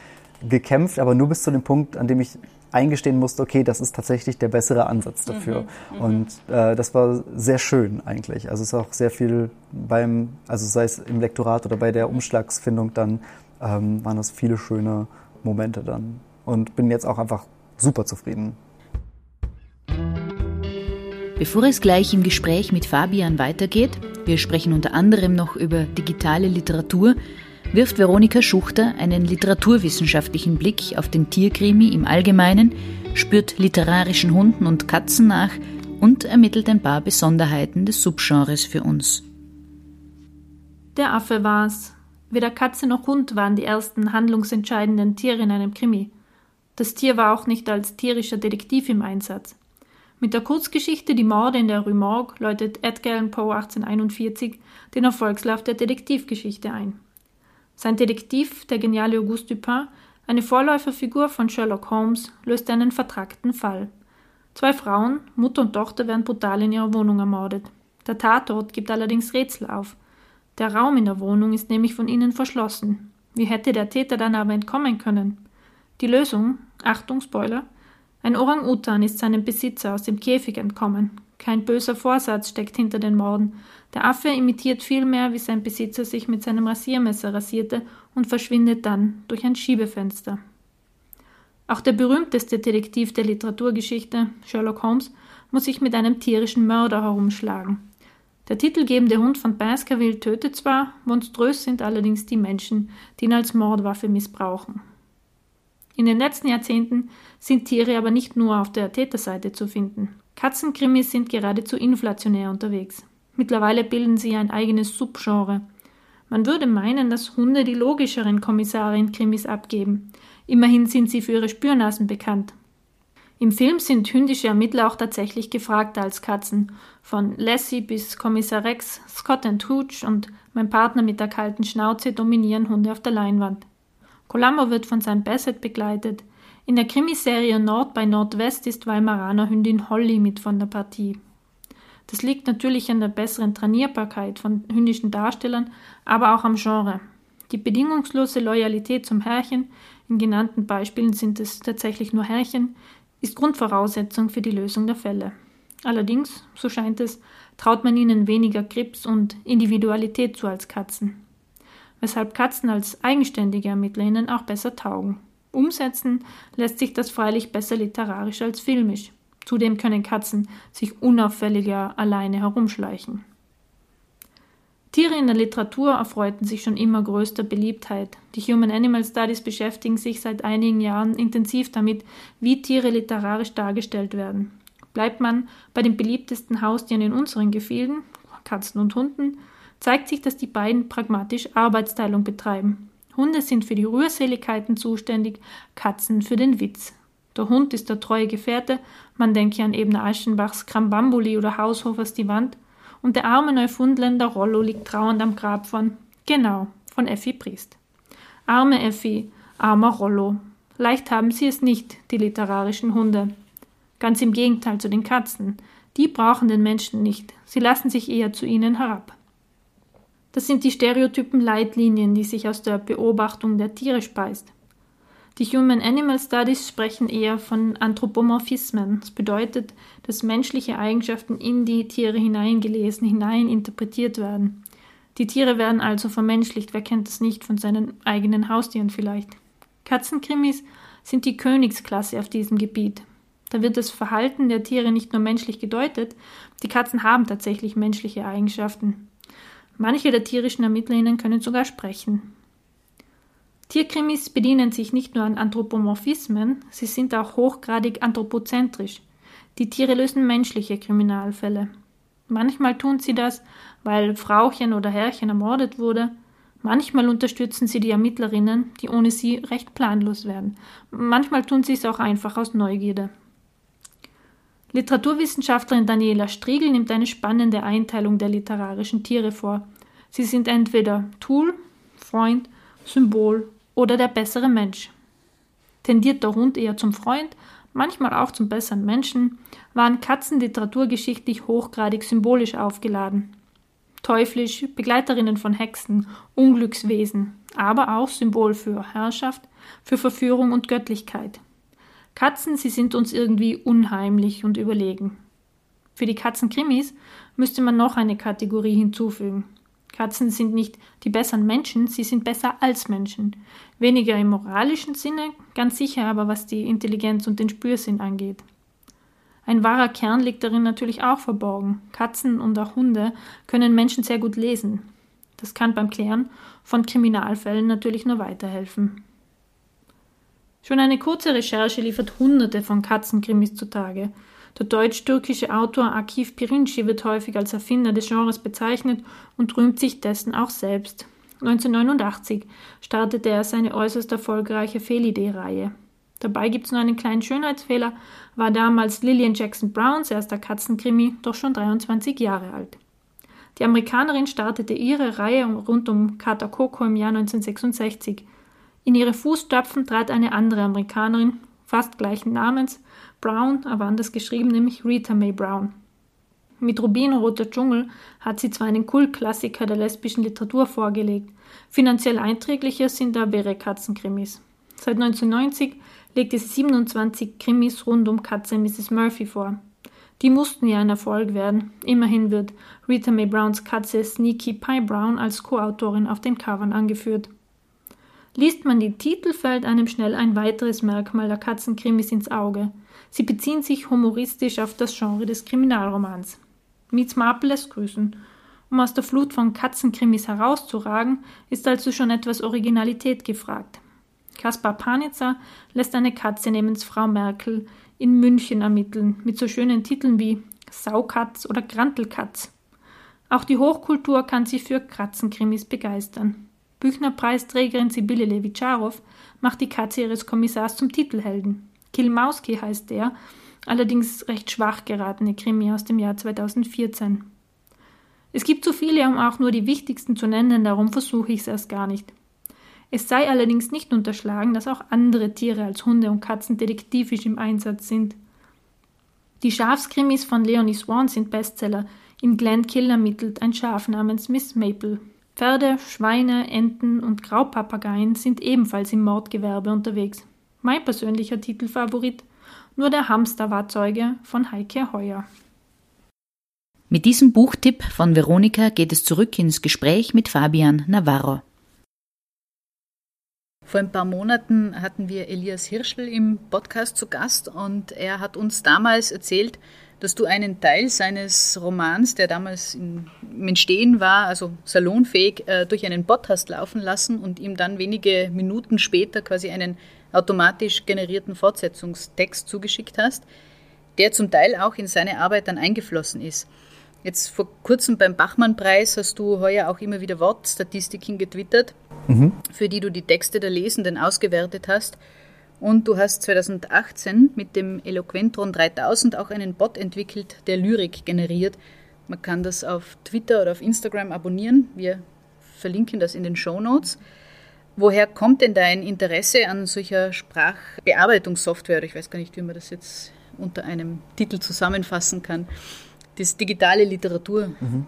gekämpft, aber nur bis zu dem Punkt, an dem ich eingestehen musste, okay, das ist tatsächlich der bessere Ansatz dafür. Mhm, mhm, und äh, das war sehr schön eigentlich. Also es ist auch sehr viel beim, also sei es im Lektorat oder bei der Umschlagsfindung dann, ähm, waren das viele schöne Momente dann. Und bin jetzt auch einfach super zufrieden. Bevor es gleich im Gespräch mit Fabian weitergeht, wir sprechen unter anderem noch über digitale Literatur, wirft Veronika Schuchter einen literaturwissenschaftlichen Blick auf den Tierkrimi im Allgemeinen, spürt literarischen Hunden und Katzen nach und ermittelt ein paar Besonderheiten des Subgenres für uns. Der Affe war's. Weder Katze noch Hund waren die ersten handlungsentscheidenden Tiere in einem Krimi. Das Tier war auch nicht als tierischer Detektiv im Einsatz. Mit der Kurzgeschichte Die Morde in der Rue Morgue läutet Edgar Allan Poe 1841 den Erfolgslauf der Detektivgeschichte ein. Sein Detektiv, der geniale Auguste Dupin, eine Vorläuferfigur von Sherlock Holmes, löst einen vertrackten Fall. Zwei Frauen, Mutter und Tochter, werden brutal in ihrer Wohnung ermordet. Der Tatort gibt allerdings Rätsel auf. Der Raum in der Wohnung ist nämlich von innen verschlossen. Wie hätte der Täter dann aber entkommen können? Die Lösung, Achtung, Spoiler, ein Orang-Utan ist seinem Besitzer aus dem Käfig entkommen. Kein böser Vorsatz steckt hinter den Morden. Der Affe imitiert vielmehr, wie sein Besitzer sich mit seinem Rasiermesser rasierte und verschwindet dann durch ein Schiebefenster. Auch der berühmteste Detektiv der Literaturgeschichte, Sherlock Holmes, muss sich mit einem tierischen Mörder herumschlagen. Der titelgebende Hund von Baskerville tötet zwar, monströs sind allerdings die Menschen, die ihn als Mordwaffe missbrauchen. In den letzten Jahrzehnten sind Tiere aber nicht nur auf der Täterseite zu finden. Katzenkrimis sind geradezu inflationär unterwegs. Mittlerweile bilden sie ein eigenes Subgenre. Man würde meinen, dass Hunde die logischeren Kommissare in Krimis abgeben. Immerhin sind sie für ihre Spürnasen bekannt. Im Film sind hündische Ermittler auch tatsächlich gefragter als Katzen. Von Lassie bis Kommissar Rex, Scott and Hooch und mein Partner mit der kalten Schnauze dominieren Hunde auf der Leinwand. Columbo wird von seinem Basset begleitet. In der Krimiserie Nord bei Nordwest ist Weimaraner Hündin Holly mit von der Partie. Das liegt natürlich an der besseren Trainierbarkeit von hündischen Darstellern, aber auch am Genre. Die bedingungslose Loyalität zum Herrchen, in genannten Beispielen sind es tatsächlich nur Herrchen, ist Grundvoraussetzung für die Lösung der Fälle. Allerdings, so scheint es, traut man ihnen weniger Grips und Individualität zu als Katzen. Weshalb Katzen als eigenständige ErmittlerInnen auch besser taugen. Umsetzen lässt sich das freilich besser literarisch als filmisch. Zudem können Katzen sich unauffälliger alleine herumschleichen. Tiere in der Literatur erfreuten sich schon immer größter Beliebtheit. Die Human Animal Studies beschäftigen sich seit einigen Jahren intensiv damit, wie Tiere literarisch dargestellt werden. Bleibt man bei den beliebtesten Haustieren in unseren Gefilden, Katzen und Hunden, zeigt sich, dass die beiden pragmatisch Arbeitsteilung betreiben. Hunde sind für die Rührseligkeiten zuständig, Katzen für den Witz. Der Hund ist der treue Gefährte, man denke an Ebner Aschenbachs Krambambuli oder Haushofers Die Wand, und der arme Neufundländer Rollo liegt trauernd am Grab von, genau, von Effi Priest. Arme Effi, armer Rollo. Leicht haben sie es nicht, die literarischen Hunde. Ganz im Gegenteil zu den Katzen. Die brauchen den Menschen nicht, sie lassen sich eher zu ihnen herab. Das sind die stereotypen Leitlinien, die sich aus der Beobachtung der Tiere speist. Die Human Animal Studies sprechen eher von Anthropomorphismen. Das bedeutet, dass menschliche Eigenschaften in die Tiere hineingelesen, hineininterpretiert werden. Die Tiere werden also vermenschlicht. Wer kennt das nicht von seinen eigenen Haustieren vielleicht? Katzenkrimis sind die Königsklasse auf diesem Gebiet. Da wird das Verhalten der Tiere nicht nur menschlich gedeutet, die Katzen haben tatsächlich menschliche Eigenschaften. Manche der tierischen ErmittlerInnen können sogar sprechen. Tierkrimis bedienen sich nicht nur an Anthropomorphismen, sie sind auch hochgradig anthropozentrisch. Die Tiere lösen menschliche Kriminalfälle. Manchmal tun sie das, weil Frauchen oder Herrchen ermordet wurde. Manchmal unterstützen sie die Ermittlerinnen, die ohne sie recht planlos werden. Manchmal tun sie es auch einfach aus Neugierde. Literaturwissenschaftlerin Daniela Striegel nimmt eine spannende Einteilung der literarischen Tiere vor. Sie sind entweder Tool, Freund, Symbol oder der bessere Mensch. Tendiert der Hund eher zum Freund, manchmal auch zum besseren Menschen, waren Katzen literaturgeschichtlich hochgradig symbolisch aufgeladen. Teuflisch, Begleiterinnen von Hexen, Unglückswesen, aber auch Symbol für Herrschaft, für Verführung und Göttlichkeit. Katzen, sie sind uns irgendwie unheimlich und überlegen. Für die Katzenkrimis müsste man noch eine Kategorie hinzufügen. Katzen sind nicht die besseren Menschen, sie sind besser als Menschen. Weniger im moralischen Sinne, ganz sicher aber was die Intelligenz und den Spürsinn angeht. Ein wahrer Kern liegt darin natürlich auch verborgen. Katzen und auch Hunde können Menschen sehr gut lesen. Das kann beim Klären von Kriminalfällen natürlich nur weiterhelfen. Schon eine kurze Recherche liefert hunderte von Katzenkrimis zutage. Der deutsch-türkische Autor Akif Pirinci wird häufig als Erfinder des Genres bezeichnet und rühmt sich dessen auch selbst. 1989 startete er seine äußerst erfolgreiche Fehlidee-Reihe. Dabei gibt es nur einen kleinen Schönheitsfehler, war damals Lillian Jackson Browns erster Katzenkrimi doch schon 23 Jahre alt. Die Amerikanerin startete ihre Reihe rund um Kata Coco im Jahr 1966. In ihre Fußstapfen trat eine andere Amerikanerin, fast gleichen Namens, Brown, aber anders geschrieben, nämlich Rita Mae Brown. Mit Rubinroter Dschungel hat sie zwar einen Kultklassiker der lesbischen Literatur vorgelegt, finanziell einträglicher sind ihre Katzenkrimis. Seit 1990 legte sie 27 Krimis rund um Katze Mrs. Murphy vor. Die mussten ja ein Erfolg werden. Immerhin wird Rita Mae Browns Katze Sneaky Pie Brown als Co-Autorin auf den Covern angeführt. Liest man die Titel, fällt einem schnell ein weiteres Merkmal der Katzenkrimis ins Auge. Sie beziehen sich humoristisch auf das Genre des Kriminalromans. Meets Marple lässt grüßen. Um aus der Flut von Katzenkrimis herauszuragen, ist also schon etwas Originalität gefragt. Kaspar Panitzer lässt eine Katze namens Frau Merkel in München ermitteln, mit so schönen Titeln wie Saukatz oder Grantelkatz. Auch die Hochkultur kann sich für Katzenkrimis begeistern. Büchner-Preisträgerin Sibylle Levitscharow macht die Katze ihres Kommissars zum Titelhelden. Kilmauski heißt der, allerdings recht schwach geratene Krimi aus dem Jahr 2014. Es gibt so viele, um auch nur die wichtigsten zu nennen, darum versuche ich es erst gar nicht. Es sei allerdings nicht unterschlagen, dass auch andere Tiere als Hunde und Katzen detektivisch im Einsatz sind. Die Schafskrimis von Leonie Swan sind Bestseller. In Glen Kill ermittelt ein Schaf namens Miss Maple. Pferde, Schweine, Enten und Graupapageien sind ebenfalls im Mordgewerbe unterwegs. Mein persönlicher Titelfavorit Nur der Hamster war Zeuge von Heike Heuer. Mit diesem Buchtipp von Veronika geht es zurück ins Gespräch mit Fabian Navarro. Vor ein paar Monaten hatten wir Elias Hirschl im Podcast zu Gast und er hat uns damals erzählt, dass du einen Teil seines Romans, der damals im Entstehen war, also salonfähig, äh, durch einen Bot hast laufen lassen und ihm dann wenige Minuten später quasi einen automatisch generierten Fortsetzungstext zugeschickt hast, der zum Teil auch in seine Arbeit dann eingeflossen ist. Jetzt vor kurzem beim Bachmann-Preis hast du heuer auch immer wieder Wortstatistiken getwittert, mhm. für die du die Texte der Lesenden ausgewertet hast. Und du hast 2018 mit dem Eloquentron 3000 auch einen Bot entwickelt, der Lyrik generiert. Man kann das auf Twitter oder auf Instagram abonnieren. Wir verlinken das in den Show Notes. Woher kommt denn dein Interesse an solcher Sprachbearbeitungssoftware? Ich weiß gar nicht, wie man das jetzt unter einem Titel zusammenfassen kann. Das digitale Literatur. Mhm.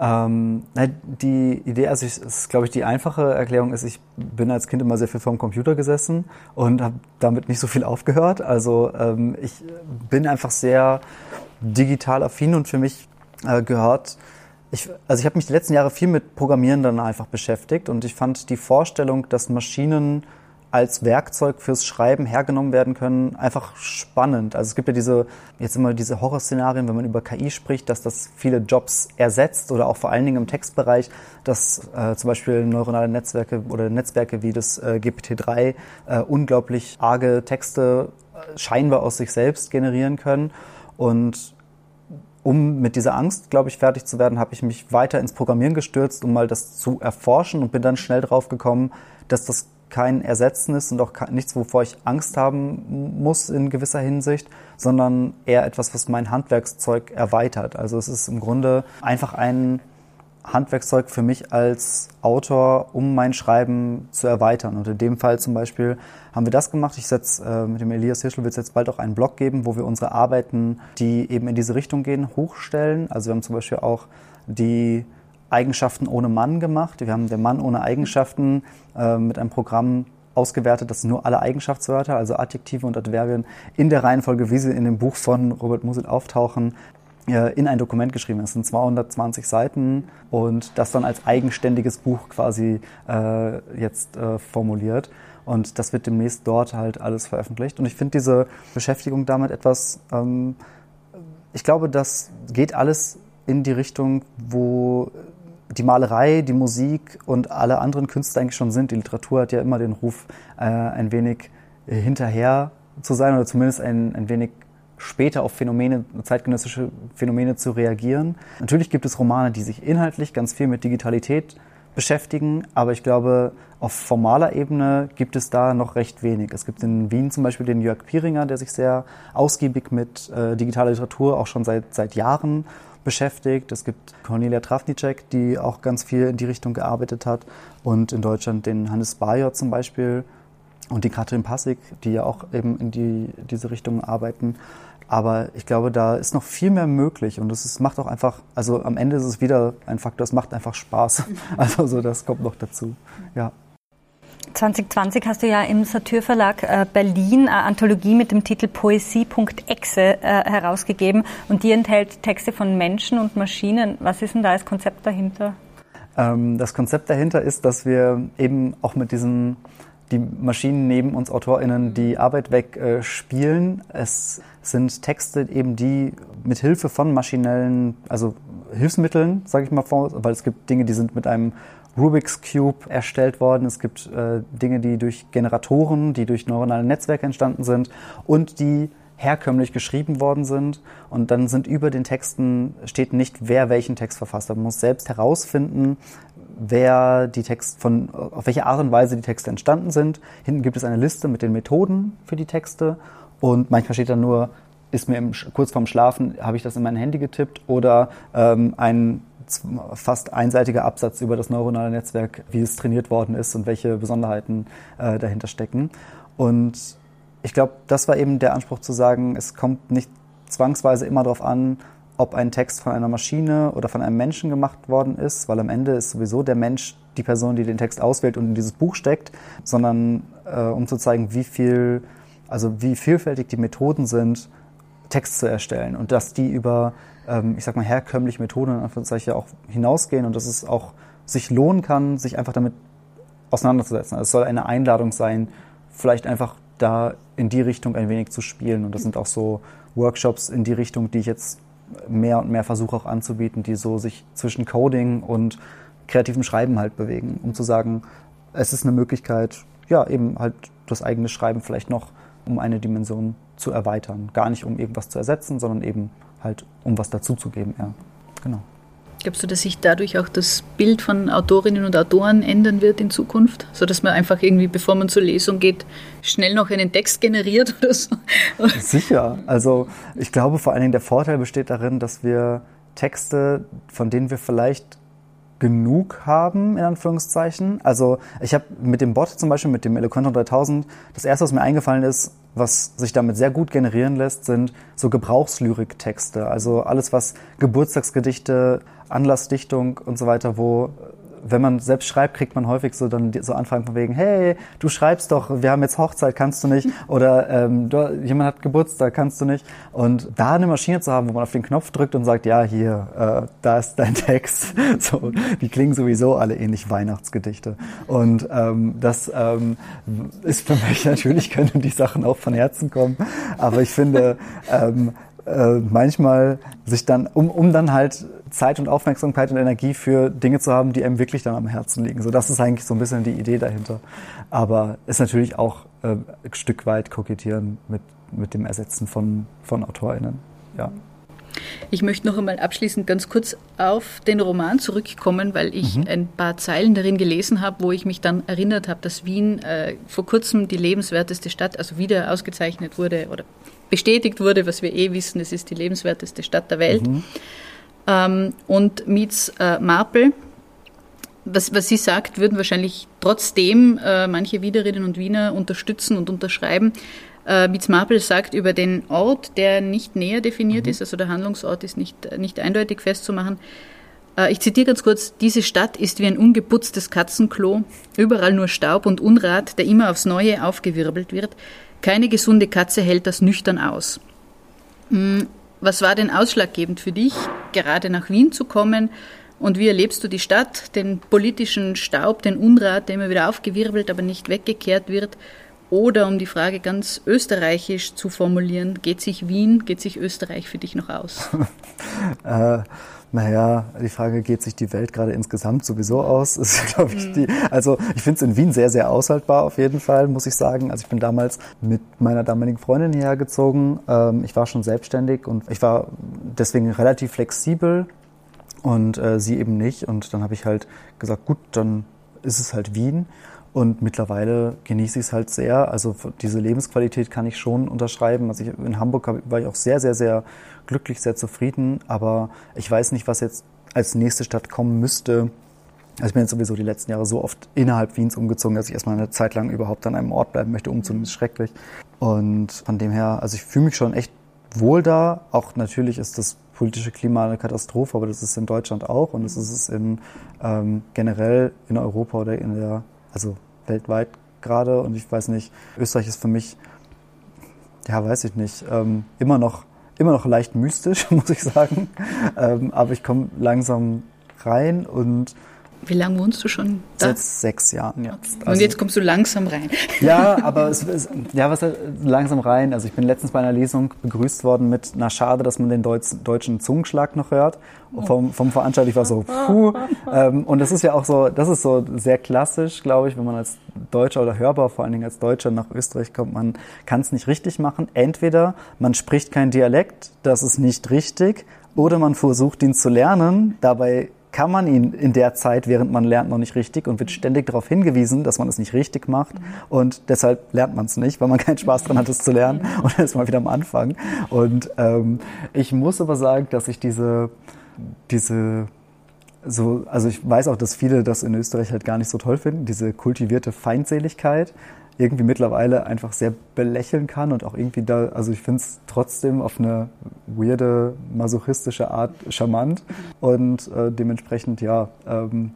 Ähm, die Idee, also ich, ist, glaube ich, die einfache Erklärung ist, ich bin als Kind immer sehr viel vorm Computer gesessen und habe damit nicht so viel aufgehört. Also ähm, ich bin einfach sehr digital affin und für mich äh, gehört, ich, also ich habe mich die letzten Jahre viel mit Programmieren dann einfach beschäftigt und ich fand die Vorstellung, dass Maschinen als Werkzeug fürs Schreiben hergenommen werden können, einfach spannend. Also es gibt ja diese, jetzt immer diese Horrorszenarien, wenn man über KI spricht, dass das viele Jobs ersetzt oder auch vor allen Dingen im Textbereich, dass äh, zum Beispiel neuronale Netzwerke oder Netzwerke wie das äh, GPT-3 äh, unglaublich arge Texte äh, scheinbar aus sich selbst generieren können. Und um mit dieser Angst, glaube ich, fertig zu werden, habe ich mich weiter ins Programmieren gestürzt, um mal das zu erforschen und bin dann schnell drauf gekommen, dass das kein Ersetzen ist und auch nichts, wovor ich Angst haben muss in gewisser Hinsicht, sondern eher etwas, was mein Handwerkszeug erweitert. Also es ist im Grunde einfach ein Handwerkszeug für mich als Autor, um mein Schreiben zu erweitern. Und in dem Fall zum Beispiel haben wir das gemacht. Ich setze äh, mit dem Elias Hirschel wird es jetzt bald auch einen Blog geben, wo wir unsere Arbeiten, die eben in diese Richtung gehen, hochstellen. Also wir haben zum Beispiel auch die Eigenschaften ohne Mann gemacht. Wir haben den Mann ohne Eigenschaften äh, mit einem Programm ausgewertet, das nur alle Eigenschaftswörter, also Adjektive und Adverbien, in der Reihenfolge, wie sie in dem Buch von Robert Musil auftauchen, in ein Dokument geschrieben. Das sind 220 Seiten und das dann als eigenständiges Buch quasi äh, jetzt äh, formuliert. Und das wird demnächst dort halt alles veröffentlicht. Und ich finde diese Beschäftigung damit etwas, ähm, ich glaube, das geht alles in die Richtung, wo die Malerei, die Musik und alle anderen Künste eigentlich schon sind. Die Literatur hat ja immer den Ruf, äh, ein wenig hinterher zu sein oder zumindest ein, ein wenig später auf Phänomene, zeitgenössische Phänomene zu reagieren. Natürlich gibt es Romane, die sich inhaltlich ganz viel mit Digitalität beschäftigen, aber ich glaube, auf formaler Ebene gibt es da noch recht wenig. Es gibt in Wien zum Beispiel den Jörg Pieringer, der sich sehr ausgiebig mit äh, digitaler Literatur auch schon seit, seit Jahren beschäftigt. Es gibt Cornelia Trafnicek, die auch ganz viel in die Richtung gearbeitet hat. Und in Deutschland den Hannes Bayer zum Beispiel und die Katrin Passig, die ja auch eben in die, diese Richtung arbeiten. Aber ich glaube, da ist noch viel mehr möglich und es macht auch einfach, also am Ende ist es wieder ein Faktor, es macht einfach Spaß. Also so, das kommt noch dazu. Ja. 2020 hast du ja im Satyr Verlag äh, Berlin eine Anthologie mit dem Titel Poesie.exe äh, herausgegeben und die enthält Texte von Menschen und Maschinen. Was ist denn da das Konzept dahinter? Ähm, das Konzept dahinter ist, dass wir eben auch mit diesen die Maschinen neben uns AutorInnen die Arbeit wegspielen. Äh, es sind Texte eben, die mit Hilfe von maschinellen, also Hilfsmitteln, sage ich mal weil es gibt Dinge, die sind mit einem Rubik's Cube erstellt worden. Es gibt äh, Dinge, die durch Generatoren, die durch neuronale Netzwerke entstanden sind und die herkömmlich geschrieben worden sind. Und dann sind über den Texten steht nicht, wer welchen Text verfasst hat. Man muss selbst herausfinden, wer die Text von, auf welche Art und Weise die Texte entstanden sind. Hinten gibt es eine Liste mit den Methoden für die Texte. Und manchmal steht dann nur, ist mir im, kurz vorm Schlafen, habe ich das in mein Handy getippt oder ähm, ein fast einseitiger Absatz über das neuronale Netzwerk, wie es trainiert worden ist und welche Besonderheiten äh, dahinter stecken. Und ich glaube, das war eben der Anspruch zu sagen, es kommt nicht zwangsweise immer darauf an, ob ein Text von einer Maschine oder von einem Menschen gemacht worden ist, weil am Ende ist sowieso der Mensch die Person, die den Text auswählt und in dieses Buch steckt, sondern äh, um zu zeigen, wie viel, also wie vielfältig die Methoden sind, Text zu erstellen und dass die über ähm, ich sag mal, herkömmliche Methoden in Anführungszeichen auch hinausgehen und dass es auch sich lohnen kann, sich einfach damit auseinanderzusetzen. Also es soll eine Einladung sein, vielleicht einfach da in die Richtung ein wenig zu spielen. Und das sind auch so Workshops in die Richtung, die ich jetzt mehr und mehr versuche auch anzubieten, die so sich zwischen Coding und kreativem Schreiben halt bewegen, um zu sagen, es ist eine Möglichkeit, ja, eben halt das eigene Schreiben vielleicht noch um eine Dimension zu erweitern. Gar nicht um irgendwas zu ersetzen, sondern eben halt um was dazuzugeben, ja. Genau. Glaubst du, dass sich dadurch auch das Bild von Autorinnen und Autoren ändern wird in Zukunft? So dass man einfach irgendwie, bevor man zur Lesung geht, schnell noch einen Text generiert oder so? Sicher. Also ich glaube vor allen Dingen der Vorteil besteht darin, dass wir Texte, von denen wir vielleicht genug haben, in Anführungszeichen. Also ich habe mit dem Bot zum Beispiel, mit dem Eloquento 3000, das erste, was mir eingefallen ist, was sich damit sehr gut generieren lässt, sind so Gebrauchslyriktexte. Also alles, was Geburtstagsgedichte, Anlassdichtung und so weiter, wo wenn man selbst schreibt, kriegt man häufig so dann so Anfragen von wegen, hey, du schreibst doch, wir haben jetzt Hochzeit, kannst du nicht? Oder ähm, du, jemand hat Geburtstag, kannst du nicht? Und da eine Maschine zu haben, wo man auf den Knopf drückt und sagt, ja, hier, äh, da ist dein Text. So, die klingen sowieso alle ähnlich Weihnachtsgedichte. Und ähm, das ähm, ist für mich natürlich, können die Sachen auch von Herzen kommen. Aber ich finde, ähm, äh, manchmal sich dann, um, um dann halt Zeit und Aufmerksamkeit und Energie für Dinge zu haben, die einem wirklich dann am Herzen liegen. So, das ist eigentlich so ein bisschen die Idee dahinter. Aber ist natürlich auch äh, ein Stück weit kokettieren mit, mit dem Ersetzen von, von AutorInnen. Ja. Ich möchte noch einmal abschließend ganz kurz auf den Roman zurückkommen, weil ich mhm. ein paar Zeilen darin gelesen habe, wo ich mich dann erinnert habe, dass Wien äh, vor kurzem die lebenswerteste Stadt, also wieder ausgezeichnet wurde oder bestätigt wurde, was wir eh wissen, es ist die lebenswerteste Stadt der Welt. Mhm. Ähm, und Mietz äh, Marple, was, was sie sagt, würden wahrscheinlich trotzdem äh, manche Wienerinnen und Wiener unterstützen und unterschreiben. Äh, Mietz Marple sagt über den Ort, der nicht näher definiert mhm. ist, also der Handlungsort ist nicht, nicht eindeutig festzumachen. Äh, ich zitiere ganz kurz, diese Stadt ist wie ein ungeputztes Katzenklo, überall nur Staub und Unrat, der immer aufs Neue aufgewirbelt wird. Keine gesunde Katze hält das nüchtern aus. Was war denn ausschlaggebend für dich, gerade nach Wien zu kommen? Und wie erlebst du die Stadt, den politischen Staub, den Unrat, der immer wieder aufgewirbelt, aber nicht weggekehrt wird? Oder um die Frage ganz österreichisch zu formulieren, geht sich Wien, geht sich Österreich für dich noch aus? äh, naja, die Frage, geht sich die Welt gerade insgesamt sowieso aus? Ist, glaube ich, die, also ich finde es in Wien sehr, sehr aushaltbar auf jeden Fall, muss ich sagen. Also ich bin damals mit meiner damaligen Freundin hierher gezogen. Ähm, ich war schon selbstständig und ich war deswegen relativ flexibel und äh, sie eben nicht. Und dann habe ich halt gesagt, gut, dann ist es halt Wien. Und mittlerweile genieße ich es halt sehr. Also diese Lebensqualität kann ich schon unterschreiben. Also ich, in Hamburg war ich auch sehr, sehr, sehr glücklich, sehr zufrieden. Aber ich weiß nicht, was jetzt als nächste Stadt kommen müsste. Also ich bin jetzt sowieso die letzten Jahre so oft innerhalb Wiens umgezogen, dass ich erstmal eine Zeit lang überhaupt an einem Ort bleiben möchte. Umzogen ist schrecklich. Und von dem her, also ich fühle mich schon echt wohl da. Auch natürlich ist das politische Klima eine Katastrophe, aber das ist in Deutschland auch und das ist es in, ähm, generell in Europa oder in der also weltweit gerade. Und ich weiß nicht, Österreich ist für mich, ja, weiß ich nicht, ähm, immer noch immer noch leicht mystisch, muss ich sagen. Ähm, aber ich komme langsam rein und wie lange wohnst du schon da? Seit sechs Jahren jetzt. Okay. Also, und jetzt kommst du langsam rein. Ja, aber es ist, ja, was langsam rein. Also ich bin letztens bei einer Lesung begrüßt worden mit, na schade, dass man den Deutsch, deutschen Zungenschlag noch hört. Vom, vom Veranstalter, ich war so, puh. Ähm, und das ist ja auch so, das ist so sehr klassisch, glaube ich, wenn man als Deutscher oder hörbar, vor allen Dingen als Deutscher nach Österreich kommt, man kann es nicht richtig machen. Entweder man spricht kein Dialekt, das ist nicht richtig, oder man versucht ihn zu lernen, dabei kann man ihn in der Zeit, während man lernt, noch nicht richtig und wird ständig darauf hingewiesen, dass man es nicht richtig macht. Und deshalb lernt man es nicht, weil man keinen Spaß dran hat, es zu lernen. Und dann ist man wieder am Anfang. Und ähm, ich muss aber sagen, dass ich diese, diese so, also ich weiß auch, dass viele das in Österreich halt gar nicht so toll finden, diese kultivierte Feindseligkeit irgendwie mittlerweile einfach sehr belächeln kann und auch irgendwie da, also ich finde es trotzdem auf eine weirde, masochistische Art charmant und äh, dementsprechend, ja, ähm,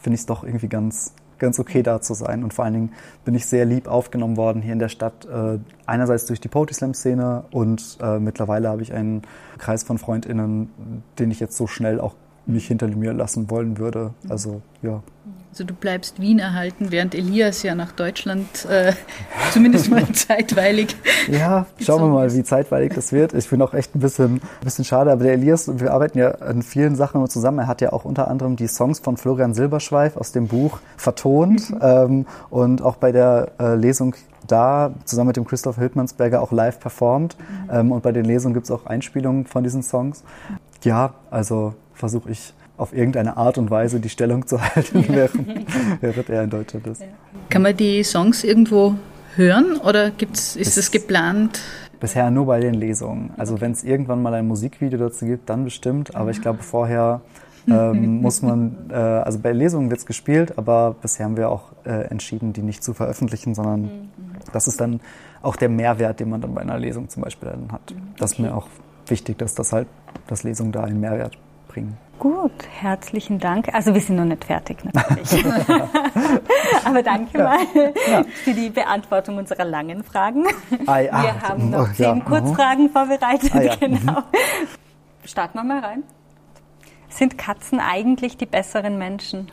finde ich es doch irgendwie ganz, ganz okay da zu sein. Und vor allen Dingen bin ich sehr lieb aufgenommen worden hier in der Stadt. Äh, einerseits durch die Poetry Slam Szene und äh, mittlerweile habe ich einen Kreis von FreundInnen, den ich jetzt so schnell auch nicht hinter mir lassen wollen würde. Also ja. Also du bleibst Wien erhalten, während Elias ja nach Deutschland äh, zumindest mal zeitweilig. Ja, schauen wir mal, wie zeitweilig das wird. Ich bin auch echt ein bisschen, ein bisschen schade, aber der Elias, wir arbeiten ja an vielen Sachen zusammen. Er hat ja auch unter anderem die Songs von Florian Silberschweif aus dem Buch vertont mhm. ähm, und auch bei der äh, Lesung da zusammen mit dem Christoph Hildmannsberger auch live performt. Mhm. Ähm, und bei den Lesungen gibt es auch Einspielungen von diesen Songs. Ja, also versuche ich auf irgendeine Art und Weise die Stellung zu halten, ja. während, während er in Deutschland ist. Kann man die Songs irgendwo hören oder gibt's, ist es geplant? Bisher nur bei den Lesungen. Also wenn es irgendwann mal ein Musikvideo dazu gibt, dann bestimmt. Aber ich glaube, vorher ähm, muss man, äh, also bei Lesungen wird es gespielt, aber bisher haben wir auch äh, entschieden, die nicht zu veröffentlichen, sondern mhm. das ist dann auch der Mehrwert, den man dann bei einer Lesung zum Beispiel dann hat. Das ist mir auch wichtig, dass das halt, dass Lesungen da einen Mehrwert bringen. Gut, herzlichen Dank. Also wir sind noch nicht fertig natürlich. Aber danke ja. mal ja. für die Beantwortung unserer langen Fragen. Ah, ja. Wir haben noch zehn. Kurzfragen mhm. vorbereitet. Ah, genau. Mhm. Starten wir mal rein. Sind Katzen eigentlich die besseren Menschen?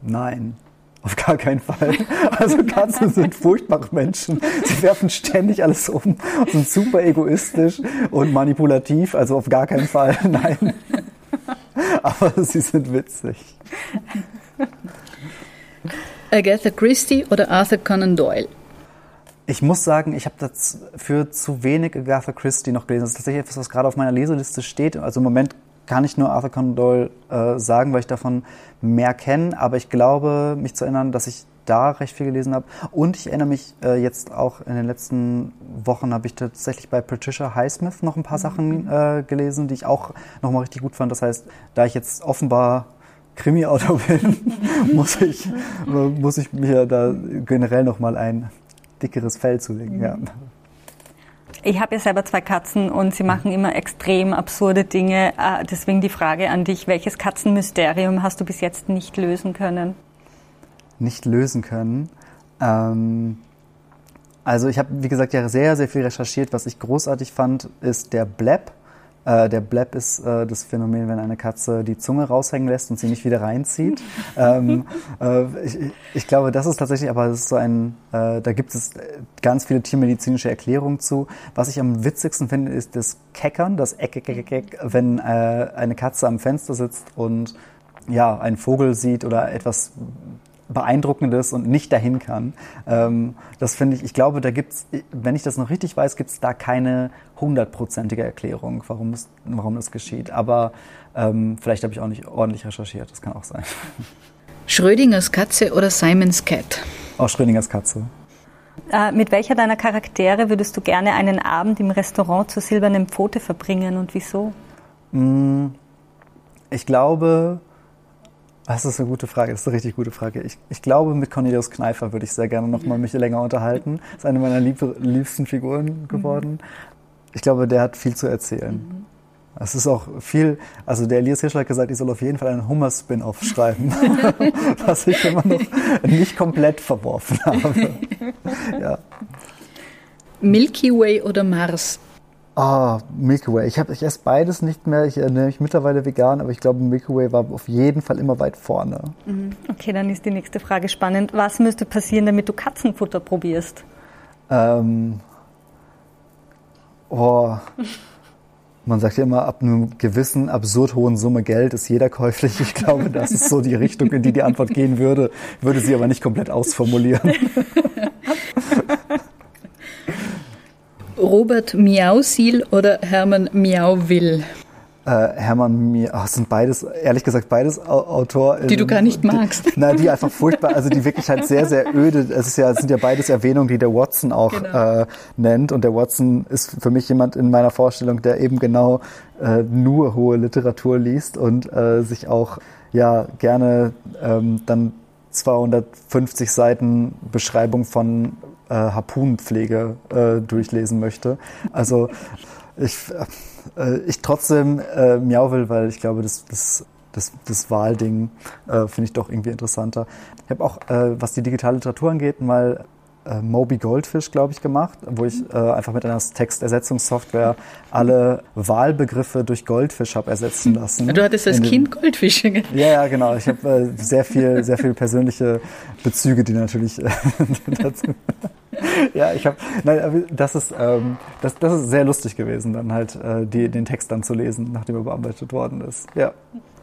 Nein. Auf gar keinen Fall. Also Katzen sind furchtbare Menschen. Sie werfen ständig alles um, sind super egoistisch und manipulativ. Also auf gar keinen Fall. Nein. Aber sie sind witzig. Agatha Christie oder Arthur Conan Doyle? Ich muss sagen, ich habe dafür zu wenig Agatha Christie noch gelesen. Das ist tatsächlich etwas, was gerade auf meiner Leseliste steht. Also im Moment kann ich nur Arthur Conan Doyle äh, sagen, weil ich davon mehr kenne. Aber ich glaube, mich zu erinnern, dass ich da recht viel gelesen habe. Und ich erinnere mich äh, jetzt auch in den letzten Wochen habe ich tatsächlich bei Patricia Highsmith noch ein paar mhm. Sachen äh, gelesen, die ich auch nochmal richtig gut fand. Das heißt, da ich jetzt offenbar Krimi-Autor bin, muss ich, muss ich mir da generell nochmal ein dickeres Fell zulegen. Mhm. Ja. Ich habe ja selber zwei Katzen und sie machen immer extrem absurde Dinge. Äh, deswegen die Frage an dich, welches Katzenmysterium hast du bis jetzt nicht lösen können? Nicht lösen können. Ähm, also ich habe, wie gesagt, ja sehr, sehr viel recherchiert. Was ich großartig fand, ist der Bleb. Äh, der Bleb ist äh, das Phänomen, wenn eine Katze die Zunge raushängen lässt und sie nicht wieder reinzieht. ähm, äh, ich, ich, glaube, das ist tatsächlich, aber das ist so ein, äh, da gibt es ganz viele tiermedizinische Erklärungen zu. Was ich am witzigsten finde, ist das Keckern, das Eck, Eck, Eck, Eck, wenn äh, eine Katze am Fenster sitzt und ja, einen Vogel sieht oder etwas Beeindruckendes und nicht dahin kann. Ähm, das finde ich, ich glaube, da gibt's, wenn ich das noch richtig weiß, gibt es da keine hundertprozentige Erklärung, warum es, warum es geschieht. Aber ähm, vielleicht habe ich auch nicht ordentlich recherchiert, das kann auch sein. Schrödingers Katze oder Simons Cat? Auch Schrödingers Katze. Äh, mit welcher deiner Charaktere würdest du gerne einen Abend im Restaurant zur silbernen Pfote verbringen und wieso? Mm, ich glaube, das ist eine gute Frage, das ist eine richtig gute Frage. Ich, ich glaube, mit Cornelius Kneifer würde ich sehr gerne noch mal mich länger unterhalten. Das ist eine meiner lieb, liebsten Figuren geworden. Mhm. Ich glaube, der hat viel zu erzählen. Mhm. Es ist auch viel, also der Elias Hirschler hat gesagt, ich soll auf jeden Fall einen Hummer-Spin-Off schreiben, was ich immer noch nicht komplett verworfen habe. ja. Milky Way oder Mars? Ah, Milky Way. Ich, hab, ich esse beides nicht mehr. Ich ernähre mich mittlerweile vegan, aber ich glaube, Milky Way war auf jeden Fall immer weit vorne. Mhm. Okay, dann ist die nächste Frage spannend. Was müsste passieren, damit du Katzenfutter probierst? Ähm, oh, man sagt ja immer, ab einem gewissen absurd hohen Summe Geld ist jeder käuflich. Ich glaube, das ist so die Richtung, in die die Antwort gehen würde. Würde sie aber nicht komplett ausformulieren. Robert Miausil oder Hermann Miauwill? Äh, Hermann Miau, oh, sind beides, ehrlich gesagt, beides Autoren. Die du gar nicht magst. Die, na, die einfach furchtbar, also die wirklich halt sehr, sehr öde, es ist ja, sind ja beides Erwähnungen, die der Watson auch genau. äh, nennt. Und der Watson ist für mich jemand in meiner Vorstellung, der eben genau äh, nur hohe Literatur liest und äh, sich auch ja gerne ähm, dann 250 Seiten Beschreibung von äh, Harpunenpflege äh, durchlesen möchte. Also ich, äh, ich trotzdem äh, miau will, weil ich glaube, das, das, das, das Wahlding äh, finde ich doch irgendwie interessanter. Ich habe auch, äh, was die digitale Literatur angeht, mal äh, Moby Goldfish, glaube ich, gemacht, wo ich äh, einfach mit einer Textersetzungssoftware alle Wahlbegriffe durch Goldfisch habe ersetzen lassen. Du hattest als Kind Goldfische. Gell? Ja, ja, genau. Ich habe äh, sehr viel, sehr viel persönliche Bezüge, die natürlich äh, dazu. ja, ich habe, nein, das ist, ähm, das, das ist sehr lustig gewesen, dann halt äh, die, den Text dann zu lesen, nachdem er bearbeitet worden ist. Ja.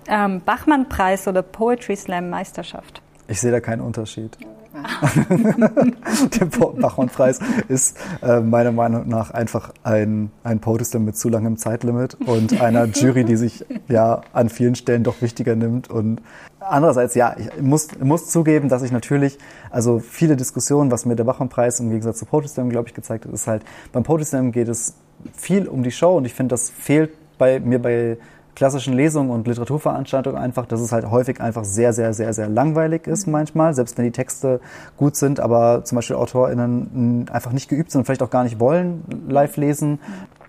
Ähm, Bachmann-Preis oder Poetry Slam Meisterschaft? Ich sehe da keinen Unterschied. der Bachmann-Preis ist äh, meiner Meinung nach einfach ein, ein Podium mit zu langem Zeitlimit und einer Jury, die sich ja an vielen Stellen doch wichtiger nimmt. Und andererseits, ja, ich muss, muss zugeben, dass ich natürlich, also viele Diskussionen, was mir der Bachmann-Preis im Gegensatz zu Podium, glaube ich, gezeigt hat, ist halt, beim Podium geht es viel um die Show und ich finde, das fehlt bei mir bei klassischen Lesungen und Literaturveranstaltungen einfach, dass es halt häufig einfach sehr, sehr, sehr, sehr langweilig ist manchmal, selbst wenn die Texte gut sind, aber zum Beispiel AutorInnen einfach nicht geübt sind und vielleicht auch gar nicht wollen live lesen.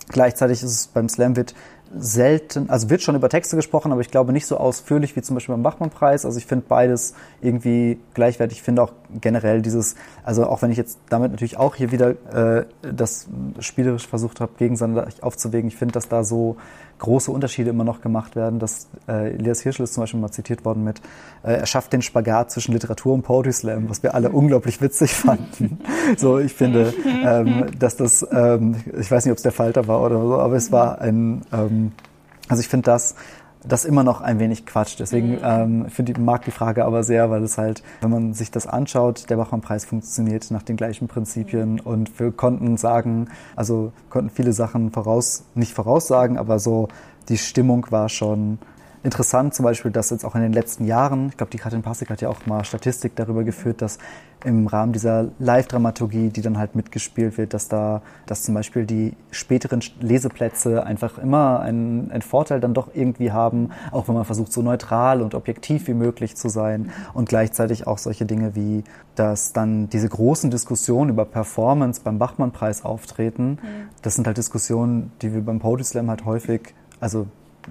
Gleichzeitig ist es beim Slam wird selten, also wird schon über Texte gesprochen, aber ich glaube nicht so ausführlich wie zum Beispiel beim Bachmann-Preis. Also ich finde beides irgendwie gleichwertig. Ich finde auch generell dieses, also auch wenn ich jetzt damit natürlich auch hier wieder äh, das spielerisch versucht habe, gegeneinander aufzuwägen, ich finde, dass da so große Unterschiede immer noch gemacht werden. Das, äh, Elias Hirschl ist zum Beispiel mal zitiert worden mit, äh, er schafft den Spagat zwischen Literatur und Poetry Slam, was wir alle unglaublich witzig fanden. so, ich finde, ähm, dass das, ähm, ich weiß nicht, ob es der Falter war oder so, aber es war ein, ähm, also ich finde das das immer noch ein wenig Quatsch. Deswegen mhm. ähm, finde ich mag die Frage aber sehr, weil es halt, wenn man sich das anschaut, der Bachmann-Preis funktioniert nach den gleichen Prinzipien mhm. und wir konnten sagen, also konnten viele Sachen voraus, nicht voraussagen, aber so die Stimmung war schon interessant zum Beispiel, dass jetzt auch in den letzten Jahren, ich glaube, die Katrin Passig hat ja auch mal Statistik darüber geführt, dass im Rahmen dieser Live-Dramaturgie, die dann halt mitgespielt wird, dass da, dass zum Beispiel die späteren Leseplätze einfach immer einen, einen Vorteil dann doch irgendwie haben, auch wenn man versucht, so neutral und objektiv wie möglich zu sein und gleichzeitig auch solche Dinge wie, dass dann diese großen Diskussionen über Performance beim Bachmann-Preis auftreten. Das sind halt Diskussionen, die wir beim Poetry Slam halt häufig, also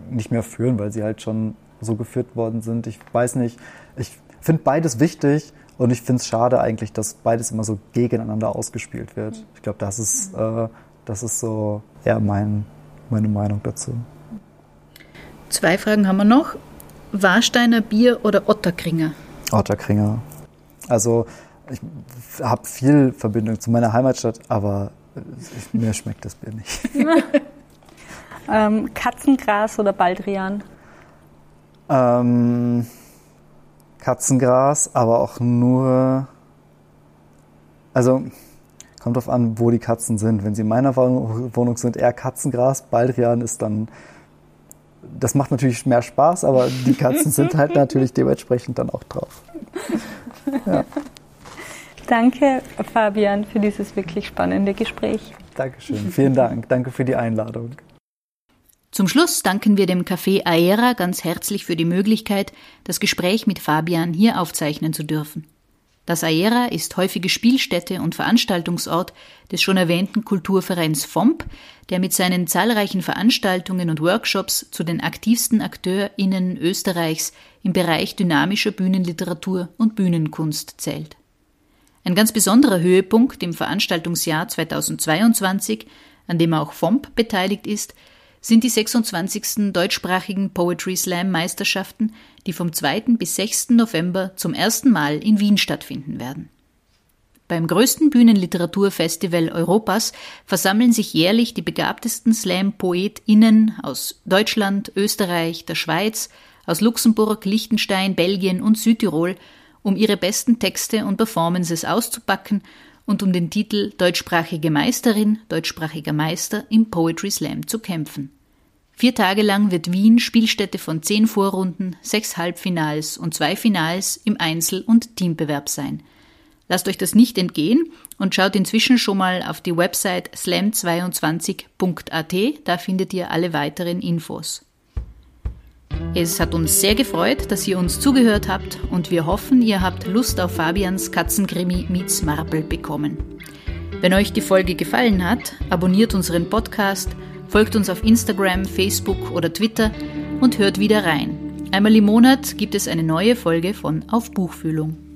nicht mehr führen, weil sie halt schon so geführt worden sind. Ich weiß nicht, ich finde beides wichtig und ich finde es schade eigentlich, dass beides immer so gegeneinander ausgespielt wird. Ich glaube, das ist, äh, das ist so ja, mein, meine Meinung dazu. Zwei Fragen haben wir noch. Warsteiner Bier oder Otterkringer? Otterkringer. Also ich habe viel Verbindung zu meiner Heimatstadt, aber mir schmeckt das Bier nicht. Ähm, Katzengras oder Baldrian? Ähm, Katzengras, aber auch nur. Also kommt drauf an, wo die Katzen sind. Wenn sie in meiner Wohnung sind, eher Katzengras. Baldrian ist dann. Das macht natürlich mehr Spaß, aber die Katzen sind halt natürlich dementsprechend dann auch drauf. Ja. Danke, Fabian, für dieses wirklich spannende Gespräch. Dankeschön. Vielen Dank. Danke für die Einladung. Zum Schluss danken wir dem Café Aera ganz herzlich für die Möglichkeit, das Gespräch mit Fabian hier aufzeichnen zu dürfen. Das Aera ist häufige Spielstätte und Veranstaltungsort des schon erwähnten Kulturvereins FOMP, der mit seinen zahlreichen Veranstaltungen und Workshops zu den aktivsten AkteurInnen Österreichs im Bereich dynamischer Bühnenliteratur und Bühnenkunst zählt. Ein ganz besonderer Höhepunkt im Veranstaltungsjahr 2022, an dem auch FOMP beteiligt ist, sind die 26. deutschsprachigen Poetry Slam Meisterschaften, die vom 2. bis 6. November zum ersten Mal in Wien stattfinden werden. Beim größten Bühnenliteraturfestival Europas versammeln sich jährlich die begabtesten Slam-PoetInnen aus Deutschland, Österreich, der Schweiz, aus Luxemburg, Liechtenstein, Belgien und Südtirol, um ihre besten Texte und Performances auszupacken und um den Titel Deutschsprachige Meisterin, deutschsprachiger Meister im Poetry Slam zu kämpfen. Vier Tage lang wird Wien Spielstätte von zehn Vorrunden, sechs Halbfinals und zwei Finals im Einzel- und Teambewerb sein. Lasst euch das nicht entgehen und schaut inzwischen schon mal auf die Website slam22.at, da findet ihr alle weiteren Infos. Es hat uns sehr gefreut, dass ihr uns zugehört habt und wir hoffen, ihr habt Lust auf Fabians Katzenkrimi Meets Marble bekommen. Wenn euch die Folge gefallen hat, abonniert unseren Podcast, folgt uns auf Instagram, Facebook oder Twitter und hört wieder rein. Einmal im Monat gibt es eine neue Folge von Auf Buchfühlung.